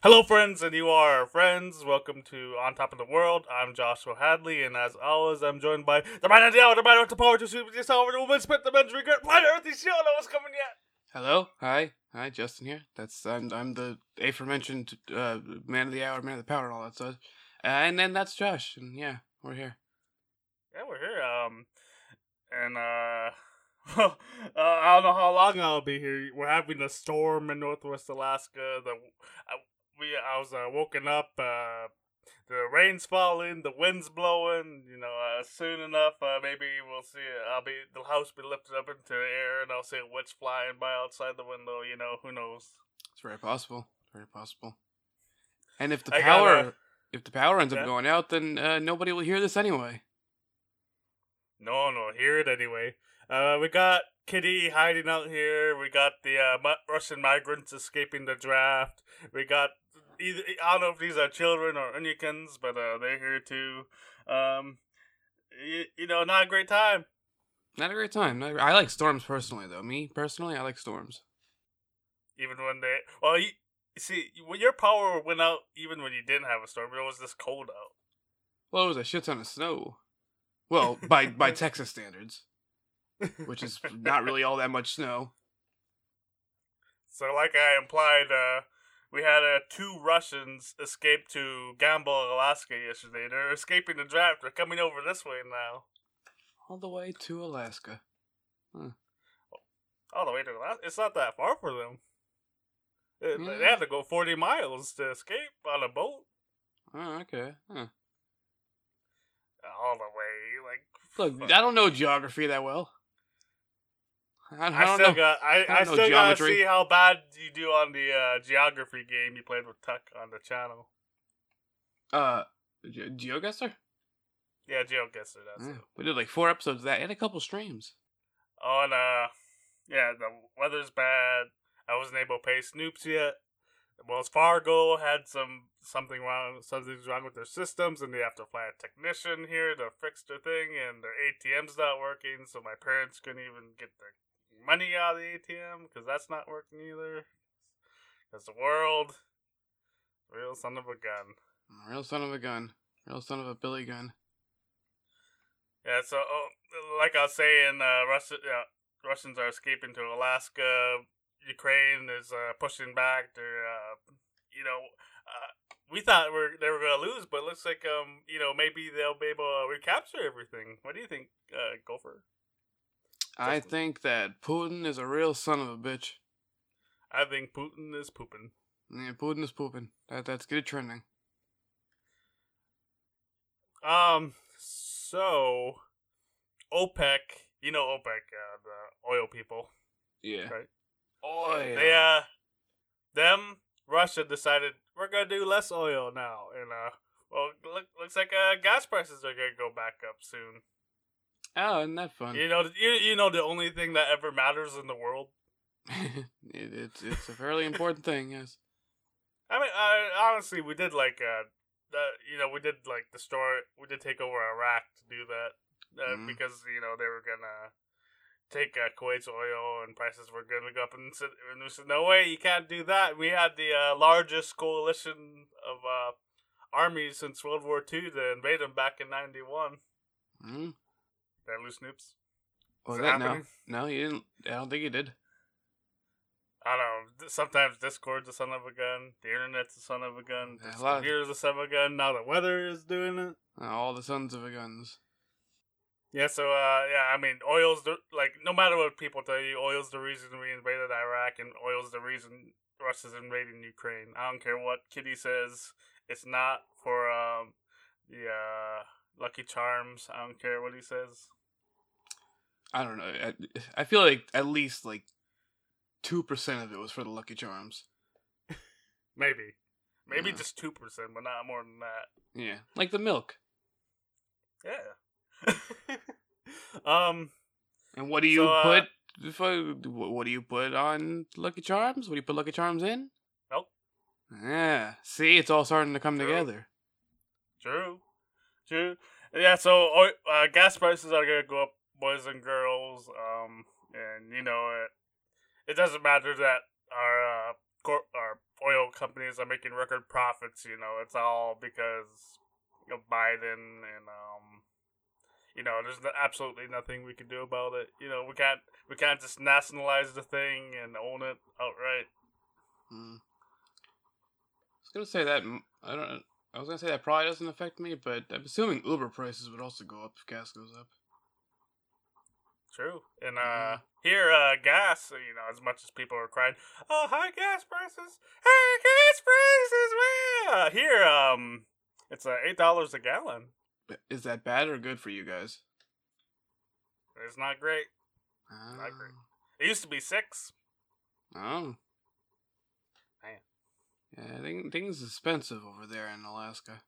Hello, friends, and you are our friends. Welcome to On Top of the World. I'm Joshua Hadley, and as always, I'm joined by the man of the hour, the man with the power to sweep over the woman, spit the men's regret, planet Earth, show no one's coming yet. Hello, hi, hi, Justin here. That's I'm I'm the aforementioned uh, man of the hour, man of the power, and all that stuff. Uh, and then that's Josh, and yeah, we're here. Yeah, we're here. Um, and uh, uh, I don't know how long I'll be here. We're having a storm in Northwest Alaska. The uh, we I was uh, woken up. Uh, the rain's falling, the wind's blowing. You know, uh, soon enough, uh, maybe we'll see. I'll be the house be lifted up into the air, and I'll see a witch flying by outside the window. You know, who knows? It's very possible, very possible. And if the I power, gotta- if the power ends Yeah. up going out, then uh, nobody will hear this anyway. No, no, hear it anyway. Uh, we got Kitty hiding out here. We got the uh, Russian migrants escaping the draft. We got either I don't know if these are children or Unikins, but uh, they're here too. Um, you, you know, not a great time. Not a great time. Not a- I like storms personally, though. Me personally, I like storms. Even when they, well, you, you see, when your power went out, even when you didn't have a storm, it was this cold out. Well, it was a shit ton of snow. Well, by by Texas standards, which is not really all that much snow. So, like I implied, uh, we had uh, two Russians escape to Gambell, Alaska yesterday. They're escaping the draft. They're coming over this way now. All the way to Alaska. All the way to Alaska. It's not that far for them. They, Yeah. they had to go 40 miles to escape on a boat. Oh, okay. Huh. All the way. Like, Look, fuck. I don't know geography that well. I, I I, still know. got. I, I I, still gotta see how bad you do on the uh, geography game you played with Tuck on the channel. Uh, Ge- GeoGuessr? Yeah, GeoGuessr. That's Yeah, it. we did like four episodes of that and a couple streams. Oh, and uh, yeah, the weather's bad. I wasn't able to pay Snoops yet. Wells Fargo had some something wrong. Something's wrong with their systems, and they have to fly a technician here to fix their thing. And their ATM's not working, so my parents couldn't even get their money out of the ATM because that's not working either. Because the world, real son of a gun. Real son of a gun. Real son of a Billy gun. Yeah, so oh, like I was saying, uh, Russia, yeah, Russians are escaping to Alaska. Ukraine is uh, pushing back. They're, uh, you know, uh, we thought we're, they were going to lose, but it looks like, um, you know, maybe they'll be able to recapture everything. What do you think, uh, Gopher? I think that Putin is a real son of a bitch. I think Putin is pooping. Yeah, Putin is pooping. That that's good trending. Um, so OPEC, you know OPEC, uh, the oil people. Yeah. Right. Oh They uh, them Russia decided we're gonna do less oil now, and uh, well, look, looks like uh, gas prices are gonna go back up soon. Oh, isn't that fun? You know, you you know the only thing that ever matters in the world. it, it's it's a fairly important thing. Yes. I mean, uh, honestly, we did like uh, the, you know, we did like destroy, we did take over Iraq to do that uh, Mhm. because you know they were gonna take uh, Kuwait's oil and prices were gonna go up, and, and we said, no way, you can't do that. We had the uh, largest coalition of uh, armies since World War II to invade them back in '91. Mm. Did I lose Snoops? Was that no? No, you didn't. I don't think you did. I don't know. Sometimes Discord's a son of a gun. The internet's a son of a gun. This a of- computer's a son of a gun. Now the weather is doing it. All the sons of a guns. Yeah, so uh, yeah, I mean, oil's the like no matter what people tell you, oil's the reason we invaded Iraq, and oil's the reason Russia's invading Ukraine. I don't care what Kitty says. It's not for um the uh, Lucky Charms. I don't care what he says. I don't know. I, I feel like at least like two percent of it was for the Lucky Charms. Maybe, maybe Yeah. just two percent, but not more than that. Yeah, like the milk. Yeah. um. And what do you So, uh, put? I, what do you put on Lucky Charms? What do you put Lucky Charms in? Milk. Yeah. See, it's all starting to come True. together. True. True. Yeah, so uh, gas prices are gonna go up, boys and girls. Um, and you know it. It doesn't matter that our uh, cor- or oil companies are making record profits. You know, it's all because of Biden and um, you know, there's no- absolutely nothing we can do about it. You know, we can't we can't just nationalize the thing and own it outright. Mm. I was gonna say that I don't. I was gonna say that probably doesn't affect me, but I'm assuming Uber prices would also go up if gas goes up. True. And uh Yeah. here uh gas, you know, as much as people are crying, "Oh, high gas prices. High gas prices." Uh, here um it's uh, $8 a gallon. Is that bad or good for you guys? It's not great. Not great. It used to be 6. Oh. Man. Yeah, thing, things expensive over there in Alaska.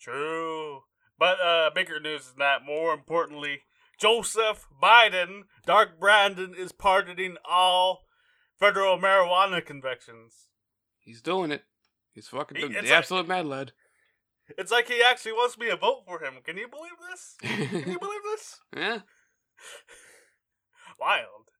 True. But uh bigger news than that, more importantly, Joseph Biden, Dark Brandon is pardoning all federal marijuana convictions. He's doing it. He's fucking doing it. it's The like- absolute mad lad. It's like he actually wants me to vote for him. Can you believe this? Can you believe this? yeah. Wild.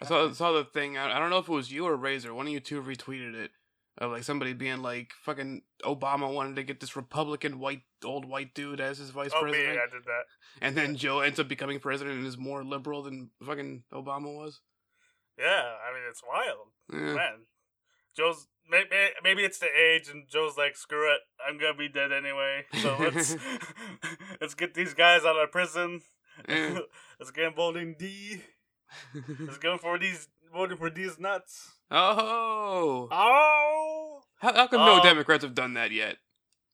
I saw saw the thing. I, I don't know if it was you or Razor. One of you two retweeted it of like somebody being like, "Fucking Obama wanted to get this Republican white old white dude as his vice Oh, president, I did that. and then Joe ends up becoming president and is more liberal than fucking Obama was." Yeah, I mean it's wild, Yeah. man. Joe's maybe maybe it's the age, and Joe's like, screw it, I'm gonna be dead anyway. So let's let's get these guys out of prison. Yeah. let's get voting D. Let's go for these voting for these nuts. Oh, Oh, how, how come no Um, Democrats have done that yet?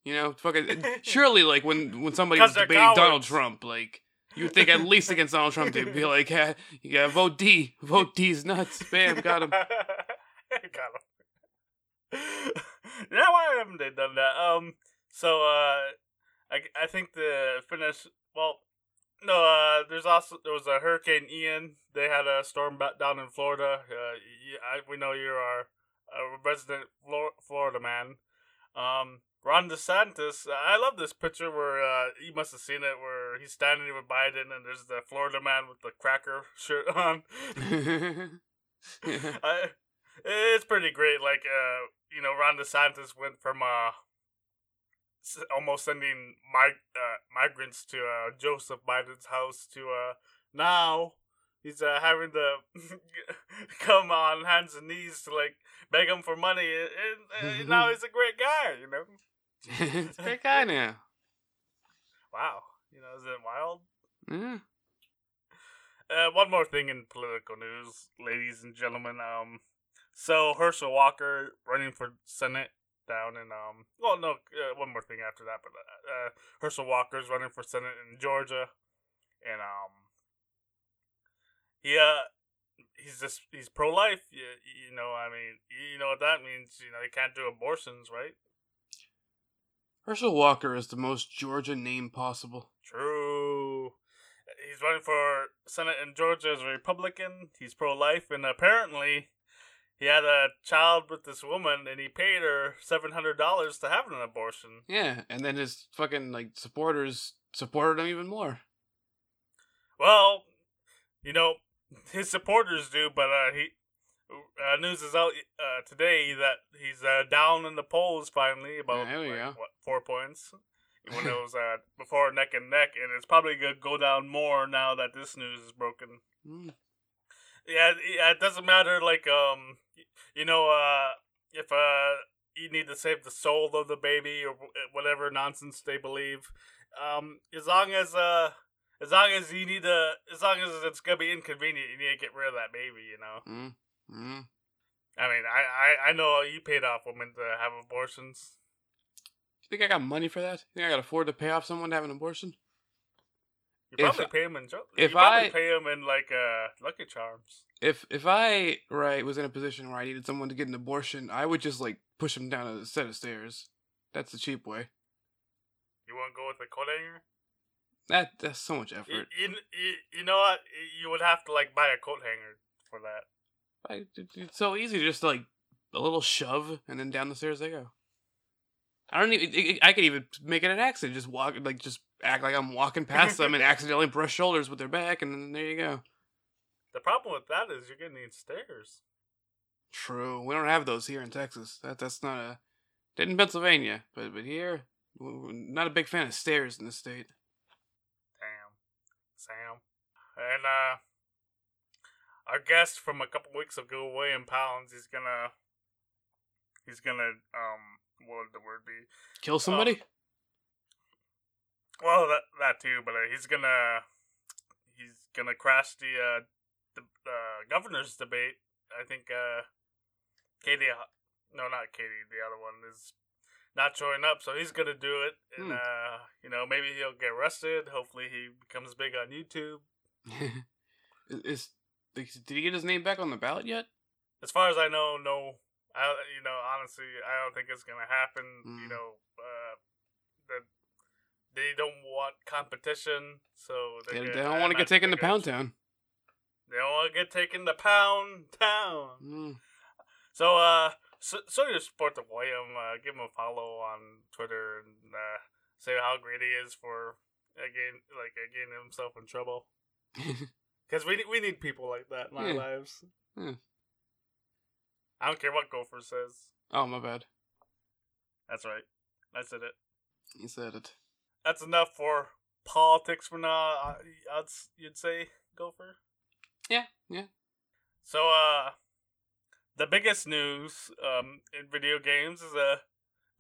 You know, fucking surely like when when somebody was debating Donald. Trump, like you would think at least against Donald Trump they'd be like, yeah, you gotta vote D, vote D's nuts, bam, got him. got him. now why haven't they done that? Um, so uh, I I think the finish. Well, no. Uh, there's also there was a Hurricane Ian. They had a storm back down in Florida. Uh, I we know you're our a resident Flor- Florida man. Um, Ron DeSantis. I love this picture where uh, you must have seen it, where he's standing with Biden, and there's the Florida man with the cracker shirt on. yeah. I, it's pretty great. Like, uh, you know, Ron DeSantis went from uh, s- almost sending mig- uh, migrants to uh, Joseph Biden's house to uh, now he's uh, having to come on hands and knees to like beg him for money. And, and now he's a great guy, you know. it's a great guy now. Wow, you know, is it wild? Yeah. Uh, one more thing in political news, ladies and gentlemen. Um, so Herschel Walker running for Senate down in um. Well, no, uh, one more thing after that, but uh, uh, Herschel Walker's running for Senate in Georgia, and um. He uh, he's just he's pro life. You, you know, I mean, you know what that means. You know, you can't do abortions, right? Herschel Walker is the most Georgia name possible. True. He's running for Senate in Georgia as a Republican. He's pro life, and apparently, he had a child with this woman, and he paid her seven hundred dollars to have an abortion. Yeah, and then his fucking like supporters supported him even more. Well, you know, his supporters do, but uh, he uh, news is out uh, today that he's uh, down in the polls finally about Yeah, like, what four points. When it was uh, before neck and neck, and it's probably gonna go down more now that this news is broken. Mm. Yeah, yeah, it doesn't matter. Like, um, you know, uh, if uh, you need to save the soul of the baby or whatever nonsense they believe, um, as long as uh, as long as you need to, as long as it's gonna be inconvenient, you need to get rid of that baby. You know, Mm. Mm. I mean, I I, I know you paid off women to have abortions. You think I got money for that? You think I got afford to pay off someone to have an abortion? You If- probably pay them in. If you probably I- pay him in like uh Lucky Charms. If if I right was in a position where I needed someone to get an abortion, I would just like push them down a set of stairs. That's the cheap way. You want to go with the coat hanger? That that's so much effort. you, you, you know what? You would have to like buy a coat hanger for that. I, it's so easy, just like a little shove, and then down the stairs they go. I don't even. I could even make it an accident. Just walk, like just act like I'm walking past them and accidentally brush shoulders with their back, and then there you go. The problem with that is you're gonna need stairs. True. We don't have those here in Texas. That that's not a. Did in Pennsylvania, but but here, not a big fan of stairs in the state. Damn, Sam. And uh, our guest from a couple weeks ago, William Pounds, he's gonna, he's gonna um, what would the word be? Kill somebody? Well, that that too, but uh, he's gonna, he's gonna crash the uh, the uh, governor's debate. I think uh, Katie, no, not Katie, the other one is not showing up, so he's gonna do it, and Hmm. uh, you know, maybe he'll get arrested. Hopefully, he becomes big on YouTube. is, is did he get his name back on the ballot yet? as far as I know, no. I you know honestly, I don't think it's gonna happen. You Mm. know, uh, that they don't want competition, so They, they don't want to get taken to Pound Town. They don't want to get taken to Pound Town. Mm. So, uh, so, so you support the William. Uh, give him a follow on Twitter and uh, say how great he is for again, like getting himself in trouble. Because we we need people like that in our Yeah. lives. Yeah. I don't care what Gopher says. oh my bad. That's right. I said it. You said it. That's enough for politics for now. I'd, you'd say Gopher. Yeah, yeah. So, uh, the biggest news um in video games is uh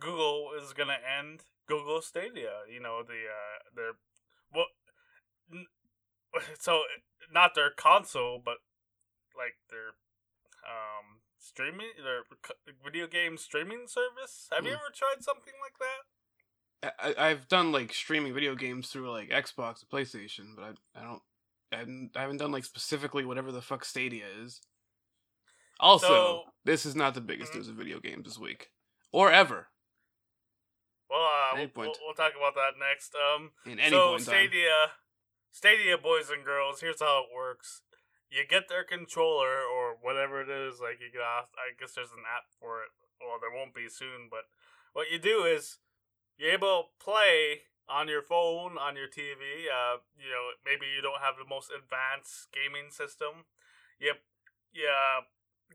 Google is gonna end Google Stadia. You know the uh their well, n- so not their console, but like their um streaming their video game streaming service. Have you Hmm. ever tried something like that? I, I've done like streaming video games through like Xbox and PlayStation, but I I don't I haven't, I haven't done like specifically whatever the fuck Stadia is. Also, So- this is not the biggest Mhm. news of video games this week or ever Well, uh, we'll, we'll, we'll talk about that next. Um, in any so point in time. Stadia, Stadia boys and girls. Here's how it works: you get their controller or whatever it is. Like you get off. I guess there's an app for it. Well, there won't be soon, but what you do is you're able to play on your phone, on your TV. Uh, you know, maybe you don't have the most advanced gaming system. You, you uh,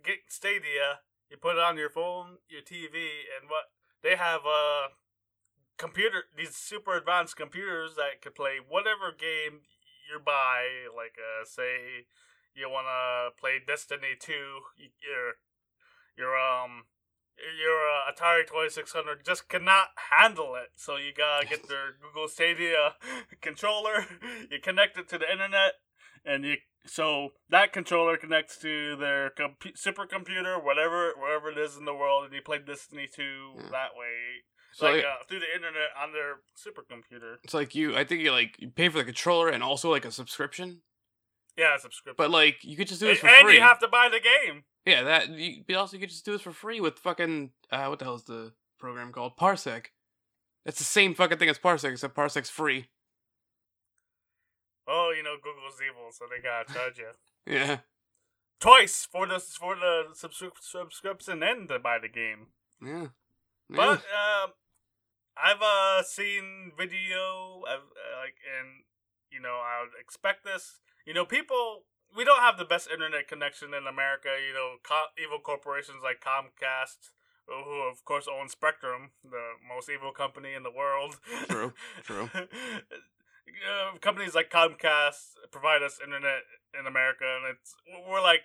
get Stadia. You put it on your phone, your TV, and what they have uh computer these super advanced computers that could play whatever game you buy. Like uh, say you want to play Destiny two, your your um your uh, Atari twenty six hundred just cannot handle it. So you gotta get their Google Stadia controller. You connect it to the internet, and you so that controller connects to their compu- supercomputer, whatever wherever it is in the world, and you play Destiny two Yeah. that way so like like, uh, through the internet on their supercomputer. it's like you. I think you like you pay for the controller and also like a subscription. Yeah, subscription. But like you could just do this for and free. And you have to buy the game. Yeah, that you but also you could just do this for free with fucking uh what the hell is the program called? Parsec. It's the same fucking thing as Parsec, except Parsec's free. Oh, you know Google's evil, so they gotta charge you Yeah. twice for the for the subscri- subscription and to buy the game. Yeah. But uh, I've uh seen video of uh, like and you know I would expect this. You know, people we don't have the best internet connection in America. You know, co- evil corporations like Comcast, who of course own Spectrum, the most evil company in the world. True, true. Uh, companies like Comcast provide us internet in America, and it's we're like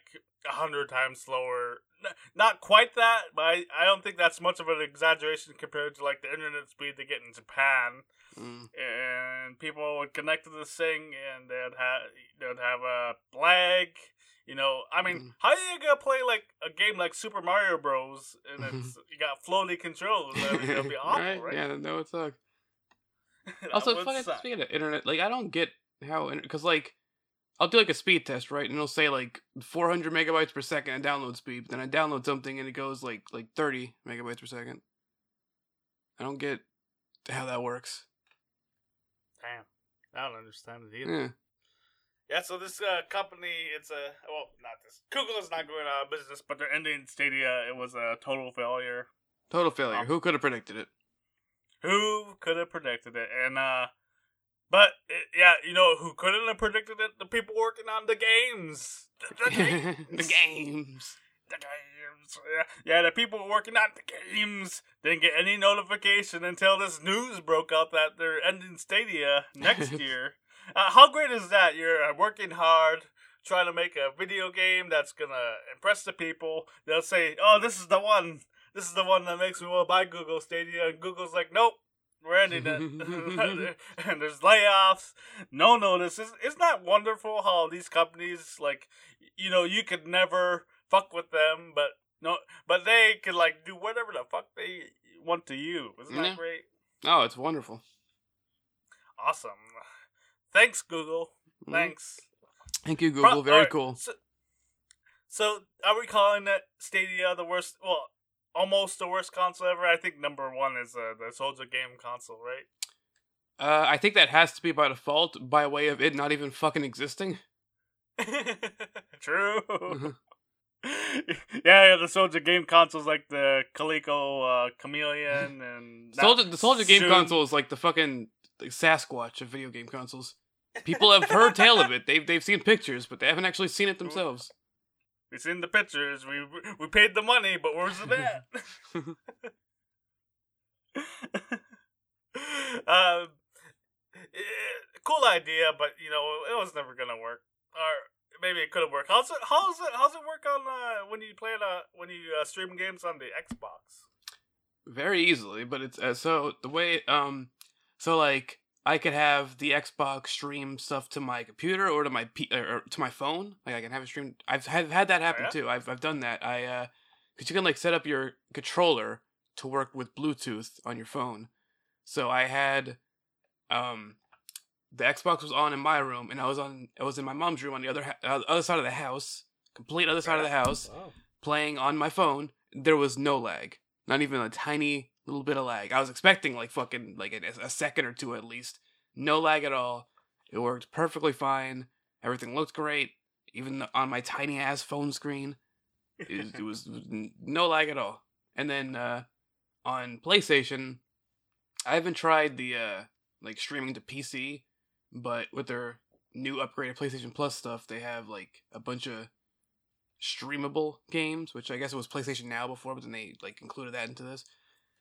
a hundred times slower. Not quite that, but I, I don't think that's much of an exaggeration compared to like the internet speed they get in Japan. Mm. And people would connect to this thing, and they'd have they'd have a lag. You know, I mean, Mhm. how are you gonna play like a game like Super Mario Bros. and it's you got floaty controls? I mean, it'll be awful, right? right? Yeah, no, it sucks. Also, fucking speaking of internet, like I don't get how because like I'll do like a speed test, right? And it'll say like 400 megabytes per second in download speed. But then I download something and it goes like like 30 megabytes per second. I don't get how that works. Damn, I don't understand it either. Yeah. Yeah, so this uh, company, it's a well, not this. Google is not going out of business, but they're ending Stadia. It was a total failure. Total failure. Um, Who could have predicted it? Who could have predicted it? And uh, but yeah, you know who couldn't have predicted it? The people working on the games. The, the games. the games. the games. Yeah, yeah, the people working on the games didn't get any notification until this news broke out that they're ending Stadia next year. Uh, how great is that? You're uh, working hard, trying to make a video game that's gonna impress the people. They'll say, "Oh, this is the one. This is the one that makes me want to buy Google Stadia," and Google's like, "Nope." We're ending it, and there's layoffs. No notice. Isn't, isn't that wonderful? How these companies, like, you know, you could never fuck with them, but no, but they could like do whatever the fuck they want to you. Isn't that great? Oh, it's wonderful. Awesome. Thanks, Google. Mhm. Thanks. Thank you, Pro- Google. Very alright, cool. So, so, are we calling that Stadia the worst? Well, almost the worst console ever. I think number one is uh, the Soulja Game console, right? Uh, I think that has to be by default, by way of it not even fucking existing. True. Mhm. yeah, yeah, the Soulja Game console's like the Coleco uh, Chameleon and Soulja, the Soulja Game soon- console is like the fucking like, Sasquatch of video game consoles. People have heard tale of it. They've they've seen pictures, but they haven't actually seen it themselves. We've seen the pictures. We we paid the money, but where's it at? um, eh, cool idea, but you know it was never gonna work, or maybe it could have worked. How's it? How's it? How's it work on uh, when you play it? Uh, when you uh, stream games on the Xbox? Very easily, but it's uh, so the way um so like I could have the Xbox stream stuff to my computer or to my P- or, to my phone. Like I can have it streamed. I've had, had that happen yeah? too. I've I've done that. I uh cuz you can like set up your controller to work with Bluetooth on your phone. So I had um the Xbox was on in my room and I was on I was in my mom's room on the other ha- uh, other side of the house, complete other side of the house Oh. playing on my phone, there was no lag. Not even a tiny little bit of lag. I was expecting like fucking like a, a second or two at least. No lag at all. It worked perfectly fine. Everything looked great, even on my tiny ass phone screen. It, it was no lag at all. And then uh, on PlayStation, I haven't tried the uh, like streaming to PC, but with their new upgraded PlayStation Plus stuff, they have like a bunch of streamable games, which I guess it was PlayStation Now before, but then they like included that into this.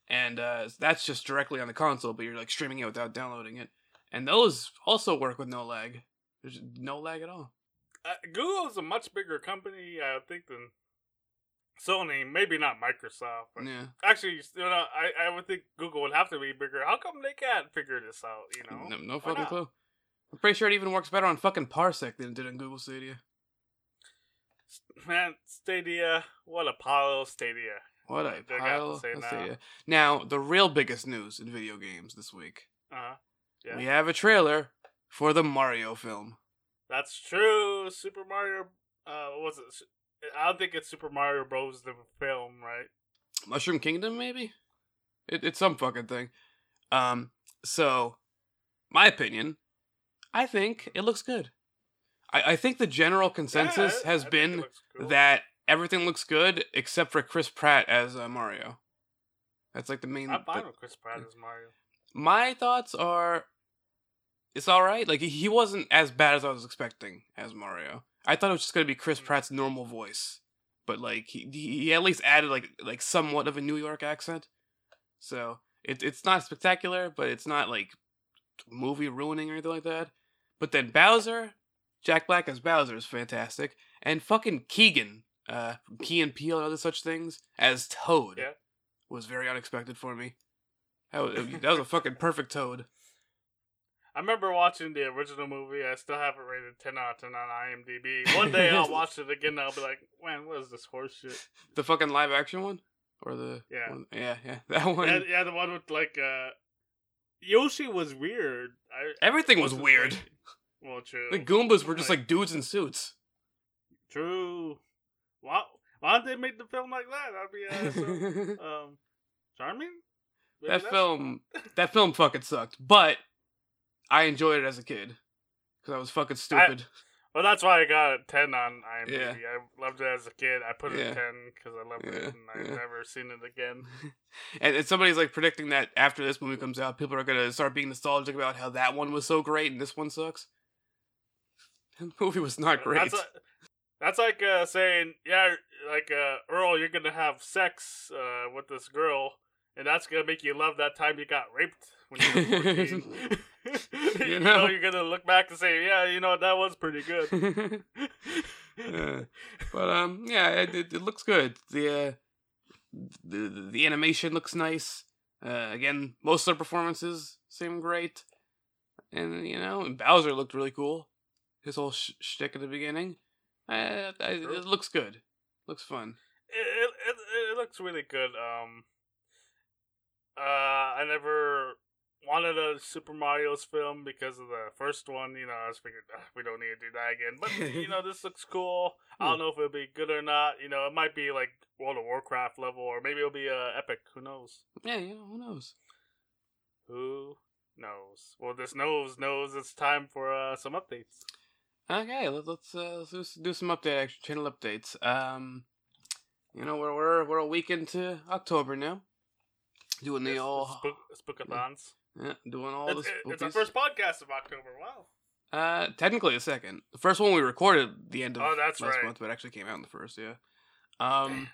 And uh, that's just directly on the console, but you're like streaming it without downloading it. And those also work with no lag. There's no lag at all. Uh, Google's a much bigger company, I think, than Sony. Maybe not Microsoft. But Yeah. Actually, you know, I, I would think Google would have to be bigger. How come they can't figure this out? You know, No, no fucking clue. I'm pretty sure it even works better on fucking Parsec than it did on Google Stadia. Man, Stadia, what a pile of Stadia. What a pile of now. Now, the real biggest news in video games this week. Uh huh. Yeah. We have a trailer for the Mario film. That's true. Super Mario. Uh, what was it? I don't think it's Super Mario Bros. the film, right? Mushroom Kingdom, maybe? It, it's some fucking thing. Um, so, my opinion, I think it looks good. I, I think the general consensus Yeah, has I been cool. that everything looks good except for Chris Pratt as uh, Mario. That's like the main. I'm fine the- with Chris Pratt as Mario. my thoughts are, it's all right. Like he- wasn't as bad as I was expecting as Mario. I thought it was just gonna be Chris Mm. Pratt's normal voice, but like he he he at least added like like somewhat of a New York accent. So it it's not spectacular, but it's not like movie ruining or anything like that. But then Bowser, Jack Black as Bowser is fantastic, and fucking Keegan, uh, from Key and Peele and other such things as Toad, Yeah. was very unexpected for me. That was, that was a fucking perfect Toad. I remember watching the original movie. I still have it rated 10 out of 10 on IMDb. One day I'll watch it again and I'll be like, man, what is this horse shit? The fucking live action one, or the Yeah. one- yeah, yeah, that one. Yeah, yeah, the one with like, uh, Yoshi was weird. I, Everything was weird. like- well, true. The Goombas were just like dudes in suits. True. Why, why did they make the film like that? That'd be, uh, um, charming? Maybe that film, that film fucking sucked. But I enjoyed it as a kid because I was fucking stupid. Well, that's why I got a 10 on IMDb. Yeah. I loved it as a kid. I put it Yeah. a 10 because I loved it and I've yeah. never seen it again. and, and somebody's like predicting that after this movie comes out, people are gonna start being nostalgic about how that one was so great and this one sucks. The movie was not great. That's a, That's like uh, saying, yeah, like uh, Earl, you're gonna have sex uh, with this girl, and that's gonna make you love that time you got raped when you were 14. you, You know? know? you're gonna look back and say, yeah, you know, that was pretty good. Yeah. But um, yeah, it, it, it looks good. The, uh, the the animation looks nice. Uh, again, most of the performances seem great, and you know, and Bowser looked really cool. His whole sh- shtick at the beginning, uh, I, it looks good. Looks fun. it, it, it, looks really good. Um, uh, I never wanted a Super Mario's film because of the first one. You know, I was figured "Ah, we don't need to do that again. But you know, this looks cool. I don't know if it'll be good or not. You know, it might be like World of Warcraft level, or maybe it'll be uh, epic. Who knows? Yeah, you know, who knows? Who knows? Well, this knows knows it's time for uh, some updates. Okay, let, let's uh, let's do, some update action channel updates. Um, you know, we're we're we're a week into October now. Doing the It's- old spook, spookathons. yeah, doing all It's, the it- it's our first podcast of October. Wow. Uh, technically the second. The first one we recorded the end of Oh, that's last right. month, but actually came out in the first. Yeah. Um,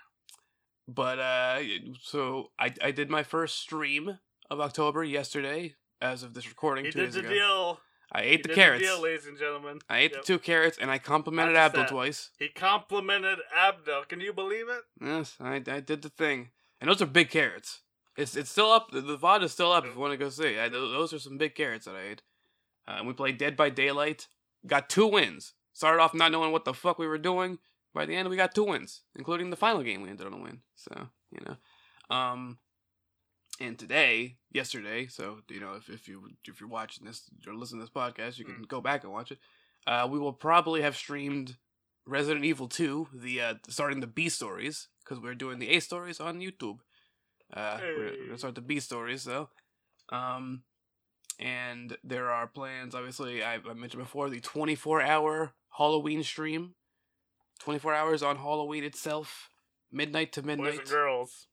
but uh, so I I did my first stream of October yesterday, as of this recording. He two did days the ago. deal. I He ate the carrots. deal, ladies and gentlemen. I ate Yep. the two carrots, and I complimented Abdul that. twice. He complimented Abdel. Can you believe it? Yes, I, I did the thing, and those are big carrots. It's it's still up. The, the VOD is still up if you want to go see. I, those are some big carrots that I ate. Uh, we played Dead by Daylight. Got two wins. Started off not knowing what the fuck we were doing. By the end, we got two wins, including the final game we ended on a win. So you know, um, and today, yesterday. So you know, if, if you if you're watching this or listening to this podcast, you can go back and watch it. Uh, we will probably have streamed Resident Evil 2, the uh, starting the B stories because we're doing the A stories on YouTube. Uh, we're, we're gonna start the B stories though. Um, and there are plans. Obviously, I, I mentioned before the 24 hour Halloween stream. 24 hours on Halloween itself, midnight to midnight. Boys and girls.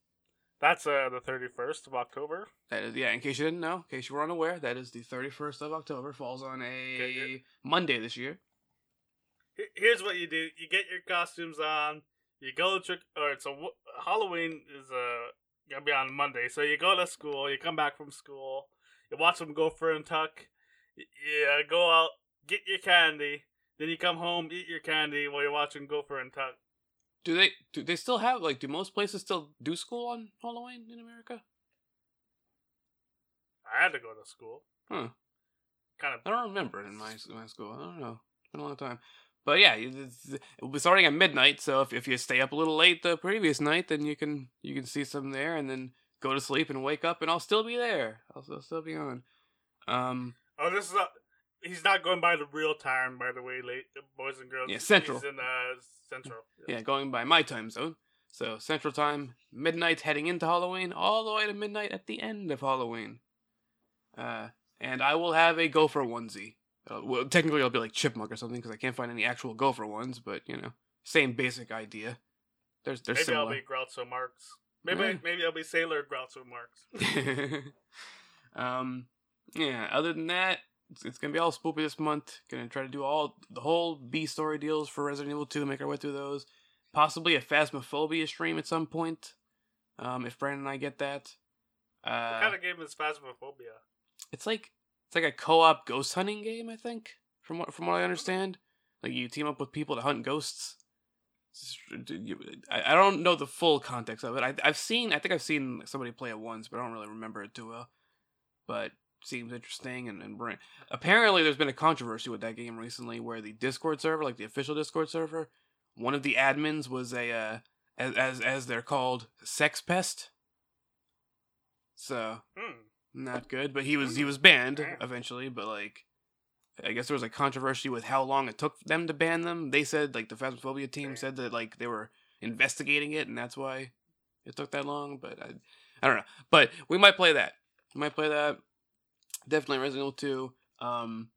That's uh, the 31st of October. That is, yeah. In case you didn't know, in case you were unaware, that is the 31st of October. Falls on a Monday this year. Here's what you do: you get your costumes on. You go trick, or it's a Halloween is uh gonna be on Monday. So you go to school. You come back from school. You watch them Gopher and Tuck. You go out, get your candy. Then you come home, eat your candy while you're watching Gopher and Tuck. Do they do they still have like do most places still do school on Halloween in America? I had to go to school. Huh. Kind of. I don't remember it in my my school. I don't know. It's been a long time. But yeah, it's, it will be starting at midnight. So if if you stay up a little late the previous night, then you can you can see some there, and then go to sleep and wake up, and I'll still be there. I'll, I'll still be on. Um, Oh, this is. A, he's not going by the real time, by the way, late boys and girls. Yeah, Central. He's in uh, Central. yeah, going by my time zone. So Central Time, midnight heading into Halloween, all the way to midnight at the end of Halloween. Uh, and I will have a gopher onesie. Uh, well, technically, it'll be like chipmunk or something because I can't find any actual gopher ones. But you know, same basic idea. There's there's Maybe I'll be Groucho Marx. Maybe Yeah. maybe I'll be Sailor Groucho Marx. um, yeah. Other than that, it's, it's gonna be all spoopy this month. Gonna try to do all the whole B story deals for Resident Evil Two. Make our way through those. Possibly a Phasmophobia stream at some point. Um, if Brandon and I get that. Uh, what kind of game is Phasmophobia? it's like it's like a co-op ghost hunting game. I think from what from what I understand. Like you team up with people to hunt ghosts. You- I I don't know the full context of it. I, I've seen, I think I've seen somebody play it once, but I don't really remember it too well. But seems interesting and, and bring. Apparently, there's been a controversy with that game recently, where the Discord server, like the official Discord server, one of the admins was a, uh, as as as they're called, sex pest. So Hmm. not good. But he was he was banned eventually. But like, I guess there was a controversy with how long it took them to ban them. They said like the Phasmophobia team said that like they were investigating it, and that's why it took that long. But I, I don't know. But we might play that. We might play that. Definitely Resident Evil Two. Um,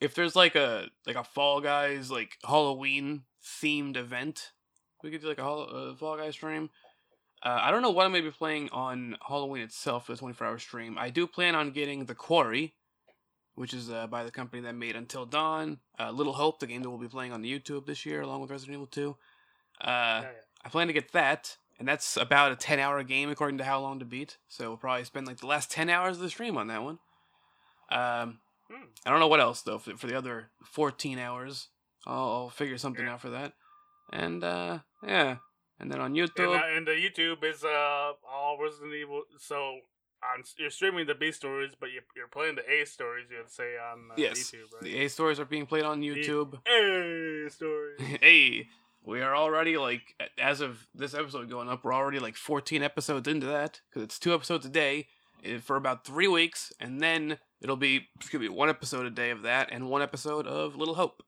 if there's like a like a Fall Guys like Halloween themed event, we could do like a uh, Fall Guys stream. Uh, I don't know what I'm gonna be playing on Halloween itself for the 24 hour stream. I do plan on getting The Quarry, which is uh, by the company that made Until Dawn. Uh, Little Hope, the game that we'll be playing on the YouTube this year, along with Resident Evil 2. Uh, yeah. I plan to get that, and that's about a 10 hour game according to How Long to Beat. So we'll probably spend like the last 10 hours of the stream on that one. Um, Hmm. I don't know what else though for, for the other 14 hours. I'll, I'll figure something Yeah. out for that. And uh, yeah, and then on And, YouTube, uh, and the YouTube is uh all Resident Evil. So on you're streaming the B stories, but you're, you're playing the A stories. You'd say on uh, Yes. YouTube, right? the A stories are being played on YouTube. A stories. hey, we are already like as of this episode going up, we're already like 14 episodes into that because it's two episodes a day eh, for about three weeks, and then it'll be excuse me one episode a day of that and one episode of Little Hope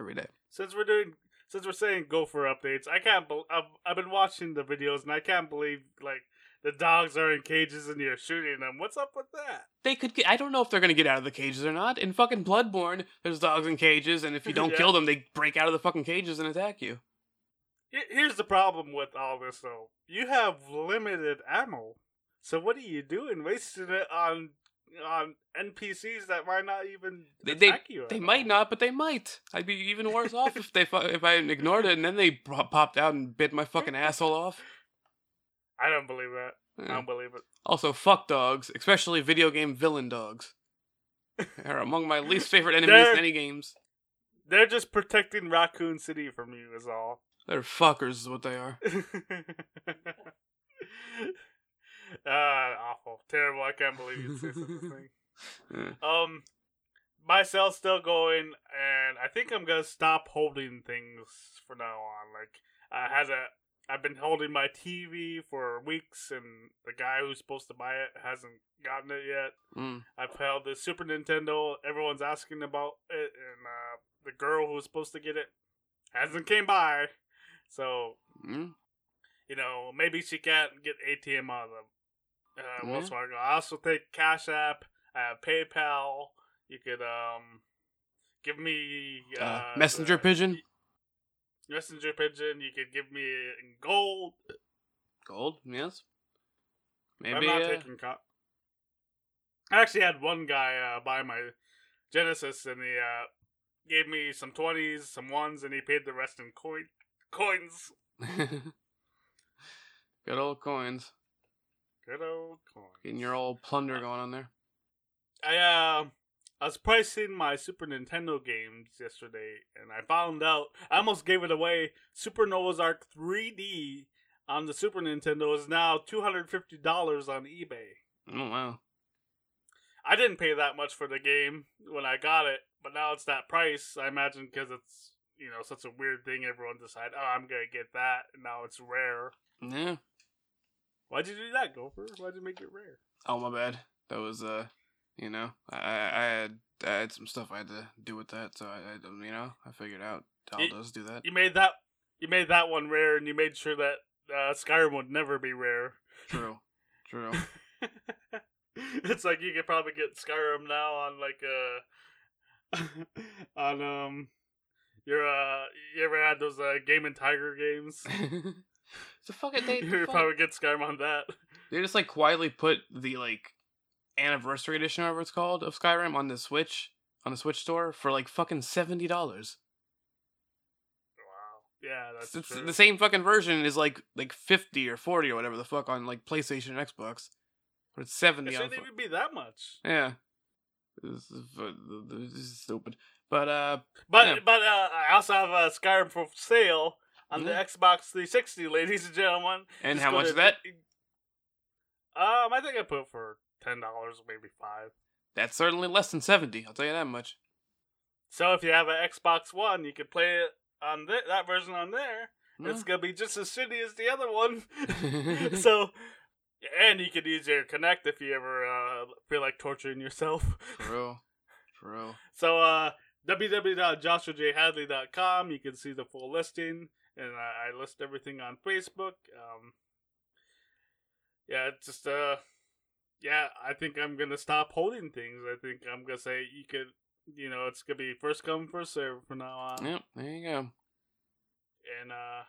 every day. since we're doing since we're saying Gopher updates, I can't. Be- I've I've been watching the videos and I can't believe like the dogs are in cages and you're shooting them. What's up with that? They could get, I don't know if they're gonna get out of the cages or not. In fucking Bloodborne, there's dogs in cages, and if you don't Yeah. kill them, they break out of the fucking cages and attack you. Here's the problem with all this though. You have limited ammo. So what are you doing? Wasting it on on NPCs that might not even They- they- attack you. They might not, but they might. I'd be even worse off if they if I ignored it and then they popped out and bit my fucking asshole off. I don't believe that. I don't believe it. Also, fuck dogs, especially video game villain dogs. They're among my least favorite enemies in any games. They're just protecting Raccoon City from you, is all. They're fuckers, is what they are. uh, awful, terrible. I can't believe you say such a thing. Um, my cell's still going, and I think I'm gonna stop holding things for now on. Like I had a, I've been holding my TV for weeks, and the guy who's supposed to buy it hasn't gotten it yet. Mm. I've held the Super Nintendo. Everyone's asking about it, and uh, the girl who was supposed to get it hasn't came by. So Mm. you know, maybe she can't get ATM out of the uh, Wells Yeah. Fargo. I also take Cash App. I have PayPal. You could um give me uh, Uh, messenger the- pigeon, Messenger pigeon. You could give me gold. gold, yes. Maybe I'm not uh, taking co- I actually had one guy uh, buy my Genesis, and he uh, gave me some twenties, some ones, and he paid the rest in coin coins. Good old coins. Good old coins. Getting your old plunder going on there. I uh, I was pricing my Super Nintendo games yesterday, and I found out I almost gave it away. Super Noah's Ark 3D on the Super Nintendo is now two hundred fifty dollars on eBay. Oh wow. I didn't pay that much for the game when I got it, but now it's that price. I imagine because it's you know such a weird thing. Everyone decided, oh, I'm gonna get that, and now it's rare. Yeah. Why'd you do that, Gopher? Why'd you make it rare? Oh my bad. That was uh, you know, I I had I had some stuff I had to do with that, so I, I you know I figured out how It- does do that. You made that. You made that one rare, and you made sure that uh, Skyrim would never be rare. True. True. it's like you could probably get Skyrim now on like uh on um your uh you ever had those uh Game and Tiger games? so fucking they you fuck- probably get Skyrim on that. they just like quietly put the like anniversary edition, whatever it's called, of Skyrim on the Switch on the Switch store for like fucking seventy dollars. Wow. Yeah, that's It's, true. the same fucking version is like like fifty or forty or whatever the fuck on like PlayStation and Xbox, but it's It seventy on. shouldn't fu- even be that much. Yeah. This is, this is stupid. But uh But Yeah. but uh, I also have uh, Skyrim for sale on the Mhm. Xbox 360, ladies and gentlemen. and Just how go much to- is that? Um, I think I put it for ten dollars, maybe five. That's certainly less than seventy, I'll tell you that much. So if you have an Xbox One, you can play it on th- that version on there. It's gonna be just as shitty as the other one. so, and you could use your Kinect if you ever uh, feel like torturing yourself. True. True. So, uh, www.joshuajhadley.com. You can see the full listing, and I, I list everything on Facebook. Um, yeah, it's just uh, yeah, I think I'm gonna stop holding things. I think I'm gonna say you could, you know, it's gonna be first come first serve from now on. Yep, there you go. And uh,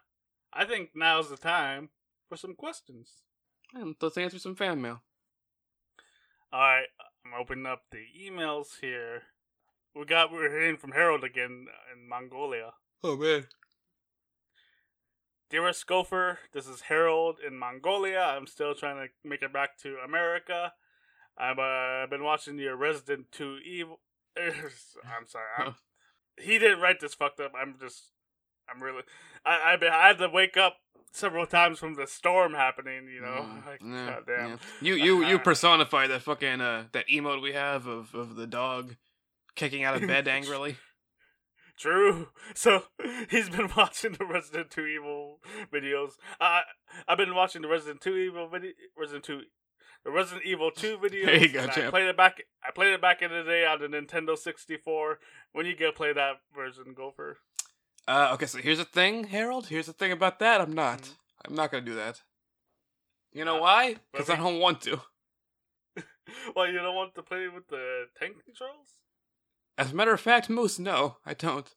I think now's the time for some questions. And let's answer some fan mail. All right, I'm opening up the emails here. We got we're hearing from Harold again in Mongolia. Oh man. Dearest Gopher, this is Harold in Mongolia. I'm still trying to make it back to America. I've uh, been watching your Resident 2 Evil. I'm sorry. I'm, he didn't write this fucked up. I'm just. I'm really. I, I, been, I had to wake up several times from the storm happening, you know? Mm, like, yeah, goddamn. yeah. You you you personify that fucking uh that emote we have of of the dog kicking out of bed angrily. True. So he's been watching the Resident 2 Evil videos. Uh, I've been watching the Resident 2 Evil video, Resident 2, the Resident Evil 2 videos. There you go, I played it back. I played it back in the day on the Nintendo 64. When you get play that version, Gopher. Uh okay, so here's the thing, Harold. Here's the thing about that. I'm not. Mhm. I'm not gonna do that. You know Uh, why? Because I don't want to. well, you don't want to play with the tank controls. As a matter of fact, Moose, no, I don't.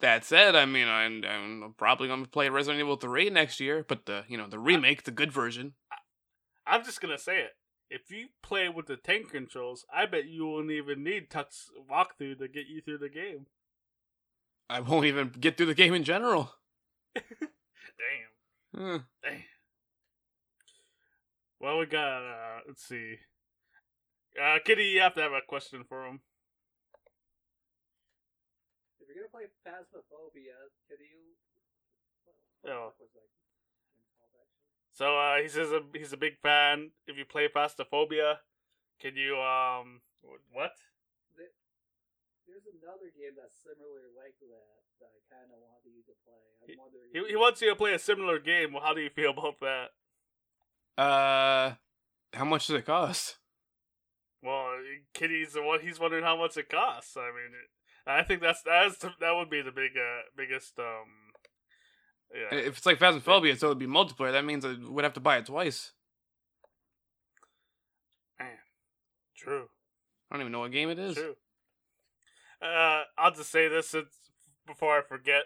That said, I mean, I'm, I'm probably gonna play Resident Evil 3 next year, but the you know the remake, the good version. I'm just gonna say it. If you play with the tank controls, I bet you won't even need Tuck's walkthrough to get you through the game. I won't even get through the game in general. Damn. Hmm. Damn. Well, we got. uh Let's see. Uh Kitty, you have to have a question for him. If you're gonna play Phasmophobia, can you? Oh. What was that game called, actually? So uh he says a, he's a big fan. If you play Phasmophobia, can you um what? There's another game that's similar like that that I kind of want you to play. I'm wondering. He if he wants you to play a similar game. Well, how do you feel about that? Uh, how much does it cost? Well, Kitty's the one. He's wondering how much it costs. I mean, it, I think that's that's that would be the big uh, biggest um. Yeah. If it's like Phasmophobia, so it'd be multiplayer. That means I would have to buy it twice. Man, true. I don't even know what game it is. True. Uh, I'll just say this since before I forget.